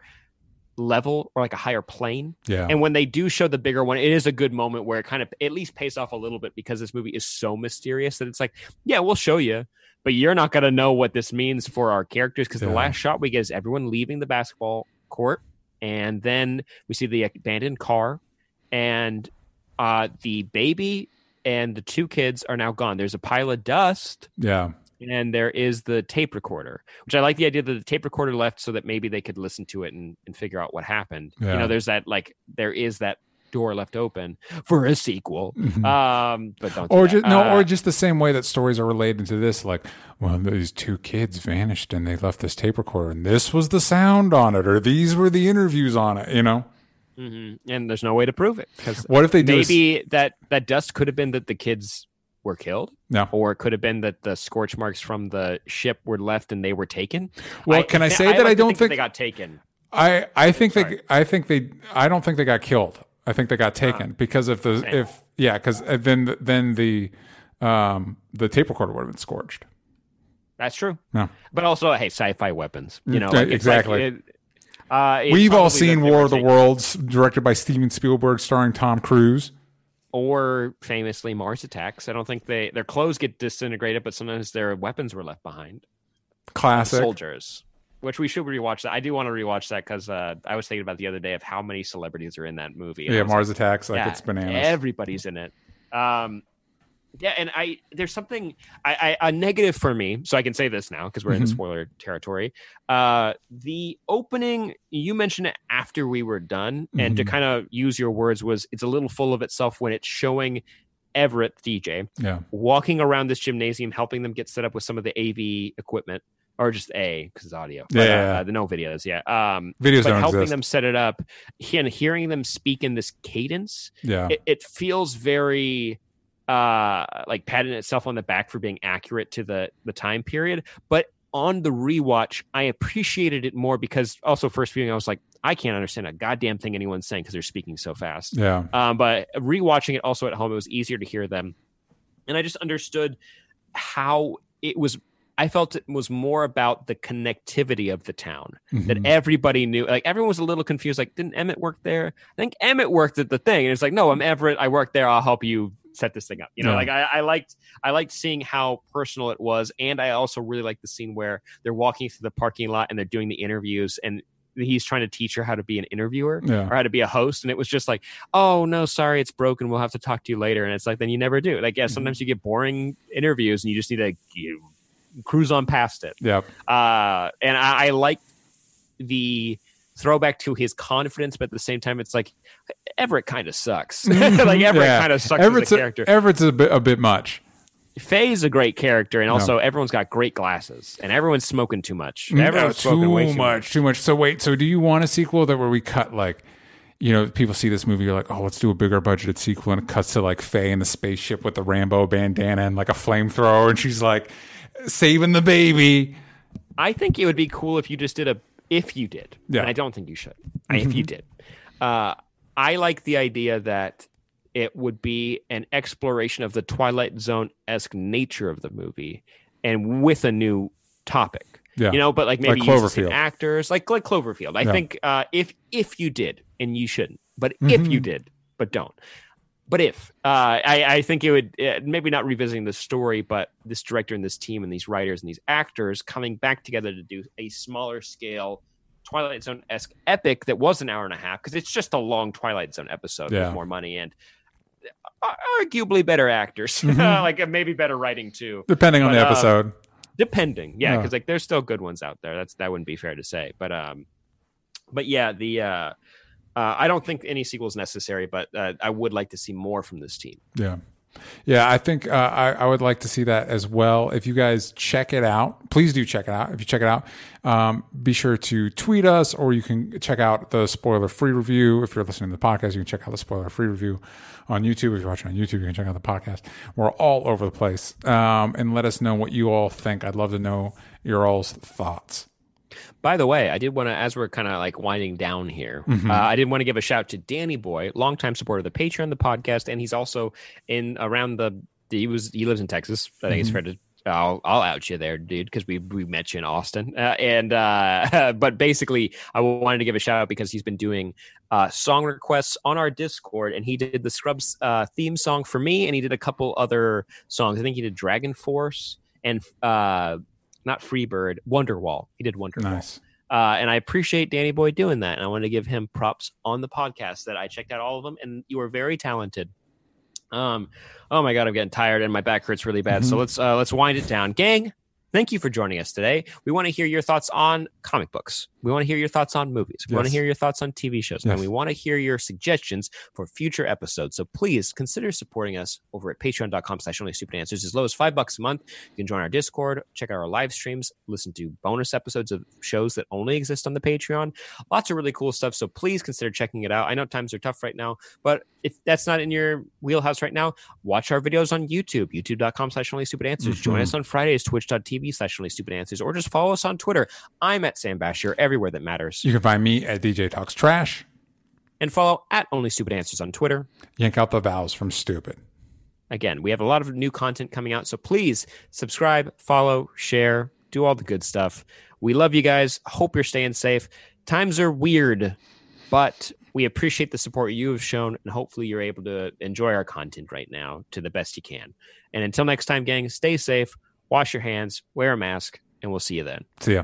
level or like a higher plane. Yeah. And when they do show the bigger one, it is a good moment where it kind of at least pays off a little bit because this movie is so mysterious that it's like, yeah, we'll show you, but you're not going to know what this means for our characters because Yeah. the last shot we get is everyone leaving the basketball court, and then we see the abandoned car, and uh, the baby and the two kids are now gone. There's a pile of dust yeah. and there is the tape recorder, which I like the idea that the tape recorder left so that maybe they could listen to it and, and figure out what happened. You know, there's that like there is that door left open for a sequel. Mhm. Um, but don't or just no, Uh, or just the same way that stories are related to this. Like, well, these two kids vanished and they left this tape recorder, and this was the sound on it, or these were the interviews on it. You know, mhm. and there's no way to prove it what if they do? a maybe that that dust could have been that the kids were killed. No. Or it could have been that the scorch marks from the ship were left and they were taken. Well, can I say that like I don't think, think- they got taken. I I think Sorry. they I think they I don't think they got killed. I think they got taken because if the Same. if yeah because then then the um the tape recorder would have been scorched. That's true. No. But also, hey, sci-fi weapons. You know, like, exactly. Like, it, uh, We've all seen War of the taken- Worlds, directed by Steven Spielberg, starring Tom Cruise. or famously Mars attacks. I don't think they their clothes get disintegrated, but sometimes their weapons were left behind. Classic. Soldiers, which we should rewatch that. I do want to rewatch that because uh, I was thinking about the other day of how many celebrities are in that movie. Yeah, Mars Attacks. Like yeah, it's bananas. Everybody's in it. Um, yeah, and I there's something I, I a negative for me, so I can say this now because we're in Mhm. spoiler territory. Uh, the opening you mentioned it after we were done, and to Mhm. kind of use your words was it's a little full of itself when it's showing Everett DJ yeah. walking around this gymnasium, helping them get set up with some of the AV equipment. Or just A because it's audio. Yeah, uh, yeah, yeah. the no videos. Yeah. Um, Videos but helping exist. them set it up and hearing them speak in this cadence yeah. it, it feels very uh like patting itself on the back for being accurate to the the time period but on the rewatch i appreciated it more because also first viewing i was like i can't understand a goddamn thing anyone's saying because they're speaking so fast yeah. um but rewatching it also at home it was easier to hear them and i just understood how it was i felt it was more about the connectivity of the town that Mhm. everybody knew. Like everyone was a little confused. Like, didn't Emmett work there? I think Emmett worked at the thing, and it's like, no, I'm Everett. I work there. I'll help you set this thing up. You know, Yeah. like I, I liked I liked seeing how personal it was, and I also really liked the scene where they're walking through the parking lot and they're doing the interviews and. He's trying to teach her how to be an interviewer Yeah. or how to be a host, and it was just like, "Oh no, sorry, it's broken. We'll have to talk to you later." And it's like, then you never do. Like, yeah, sometimes you get boring interviews, and you just need to you, cruise on past it Yep. uh, and I, I like the throwback to his confidence, but at the same time, it's like Everett kind of sucks. like Everett Yeah. kind of sucks Everett's as a character. Everett's a bit, a bit much. Faye's a great character, and also everyone's got great glasses, and everyone's smoking too much. No, Everyone's smoking too way much, too much. too much. So wait, so do you want a sequel that where we cut like, you know, people see this movie, you're like, oh, let's do a bigger budgeted sequel, and it cuts to like Faye in the spaceship with the Rambo bandana and like a flamethrower, and she's like saving the baby. I think it would be cool if you just did a if you did. Yeah. And I don't think you should. If you did. Uh, I like the idea that it would be an exploration of the Twilight Zone esque nature of the movie and with a new topic. Yeah. You know, but like maybe Like use Cloverfield. actors, like like Cloverfield. I Yeah. think uh, if if you did, and you shouldn't, but if you did, but don't. But if uh, I, I think it would uh, maybe not revisiting the story, but this director and this team and these writers and these actors coming back together to do a smaller scale Twilight Zone esque epic that was an hour and a half because it's just a long Twilight Zone episode Yeah. with more money and uh, arguably better actors, Mhm. like uh, maybe better writing too, Depending on But, the uh, episode. depending. Yeah, Yeah. because like there's still good ones out there. That's that wouldn't be fair to say, but um, but yeah, the uh, uh, I don't think any sequel is necessary, but uh, I would like to see more from this team. Yeah. Yeah, I think uh, I, I would like to see that as well. If you guys check it out, please do check it out. If you check it out, um, be sure to tweet us or you can check out the spoiler free review. If you're listening to the podcast, you can check out the spoiler free review on YouTube. If you're watching on YouTube, you can check out the podcast. We're all over the place. Um, and let us know what you all think. I'd love to know your all's thoughts. By the way, I did want to, as we're kind of like winding down here, Mhm. uh, I did want to give a shout to Danny Boy, longtime supporter of the Patreon, the podcast, and he's also in around the. He was he lives in Texas. I think it's Mhm. fair to. I'll I'll out you there, dude, because we we met you in Austin. Uh, and uh, but basically, I wanted to give a shout out because he's been doing uh, song requests on our Discord, and he did the Scrubs uh, theme song for me, and he did a couple other songs. I think he did Dragon Force and uh, not Freebird, Wonderwall. He did Wonderwall. Nice. Uh, and I appreciate Danny Boy doing that. And I want to give him props on the podcast that I checked out all of them, and you are very talented. Um, oh my god, I'm getting tired and my back hurts really bad. So Mhm. let's uh, let's wind it down, gang. Thank you for joining us today. We want to hear your thoughts on comic books. We want to hear your thoughts on movies. We want to hear your thoughts on TV shows. Yes. And we want to hear your suggestions for future episodes. So please consider supporting us over at patreon.com slash only stupid answers. As low as five bucks a month. You can join our Discord, check out our live streams, listen to bonus episodes of shows that only exist on the Patreon. Lots of really cool stuff. So please consider checking it out. I know times are tough right now, but if that's not in your wheelhouse right now, watch our videos on YouTube, youtube.com slash only stupid answers. Join Mhm. us on Fridays, twitch.tv slash only stupid answers, or just follow us on Twitter. I'm at Sam Basher everywhere that matters. You can find me at DJ Talks Trash. And follow at only stupid answers on Twitter. Yank out the vowels from stupid. Again, we have a lot of new content coming out, so please subscribe, follow, share, do all the good stuff. We love you guys. Hope you're staying safe. Times are weird, but we appreciate the support you have shown, and hopefully you're able to enjoy our content right now to the best you can. And until next time, gang, stay safe, wash your hands, wear a mask, and we'll see you then. See ya.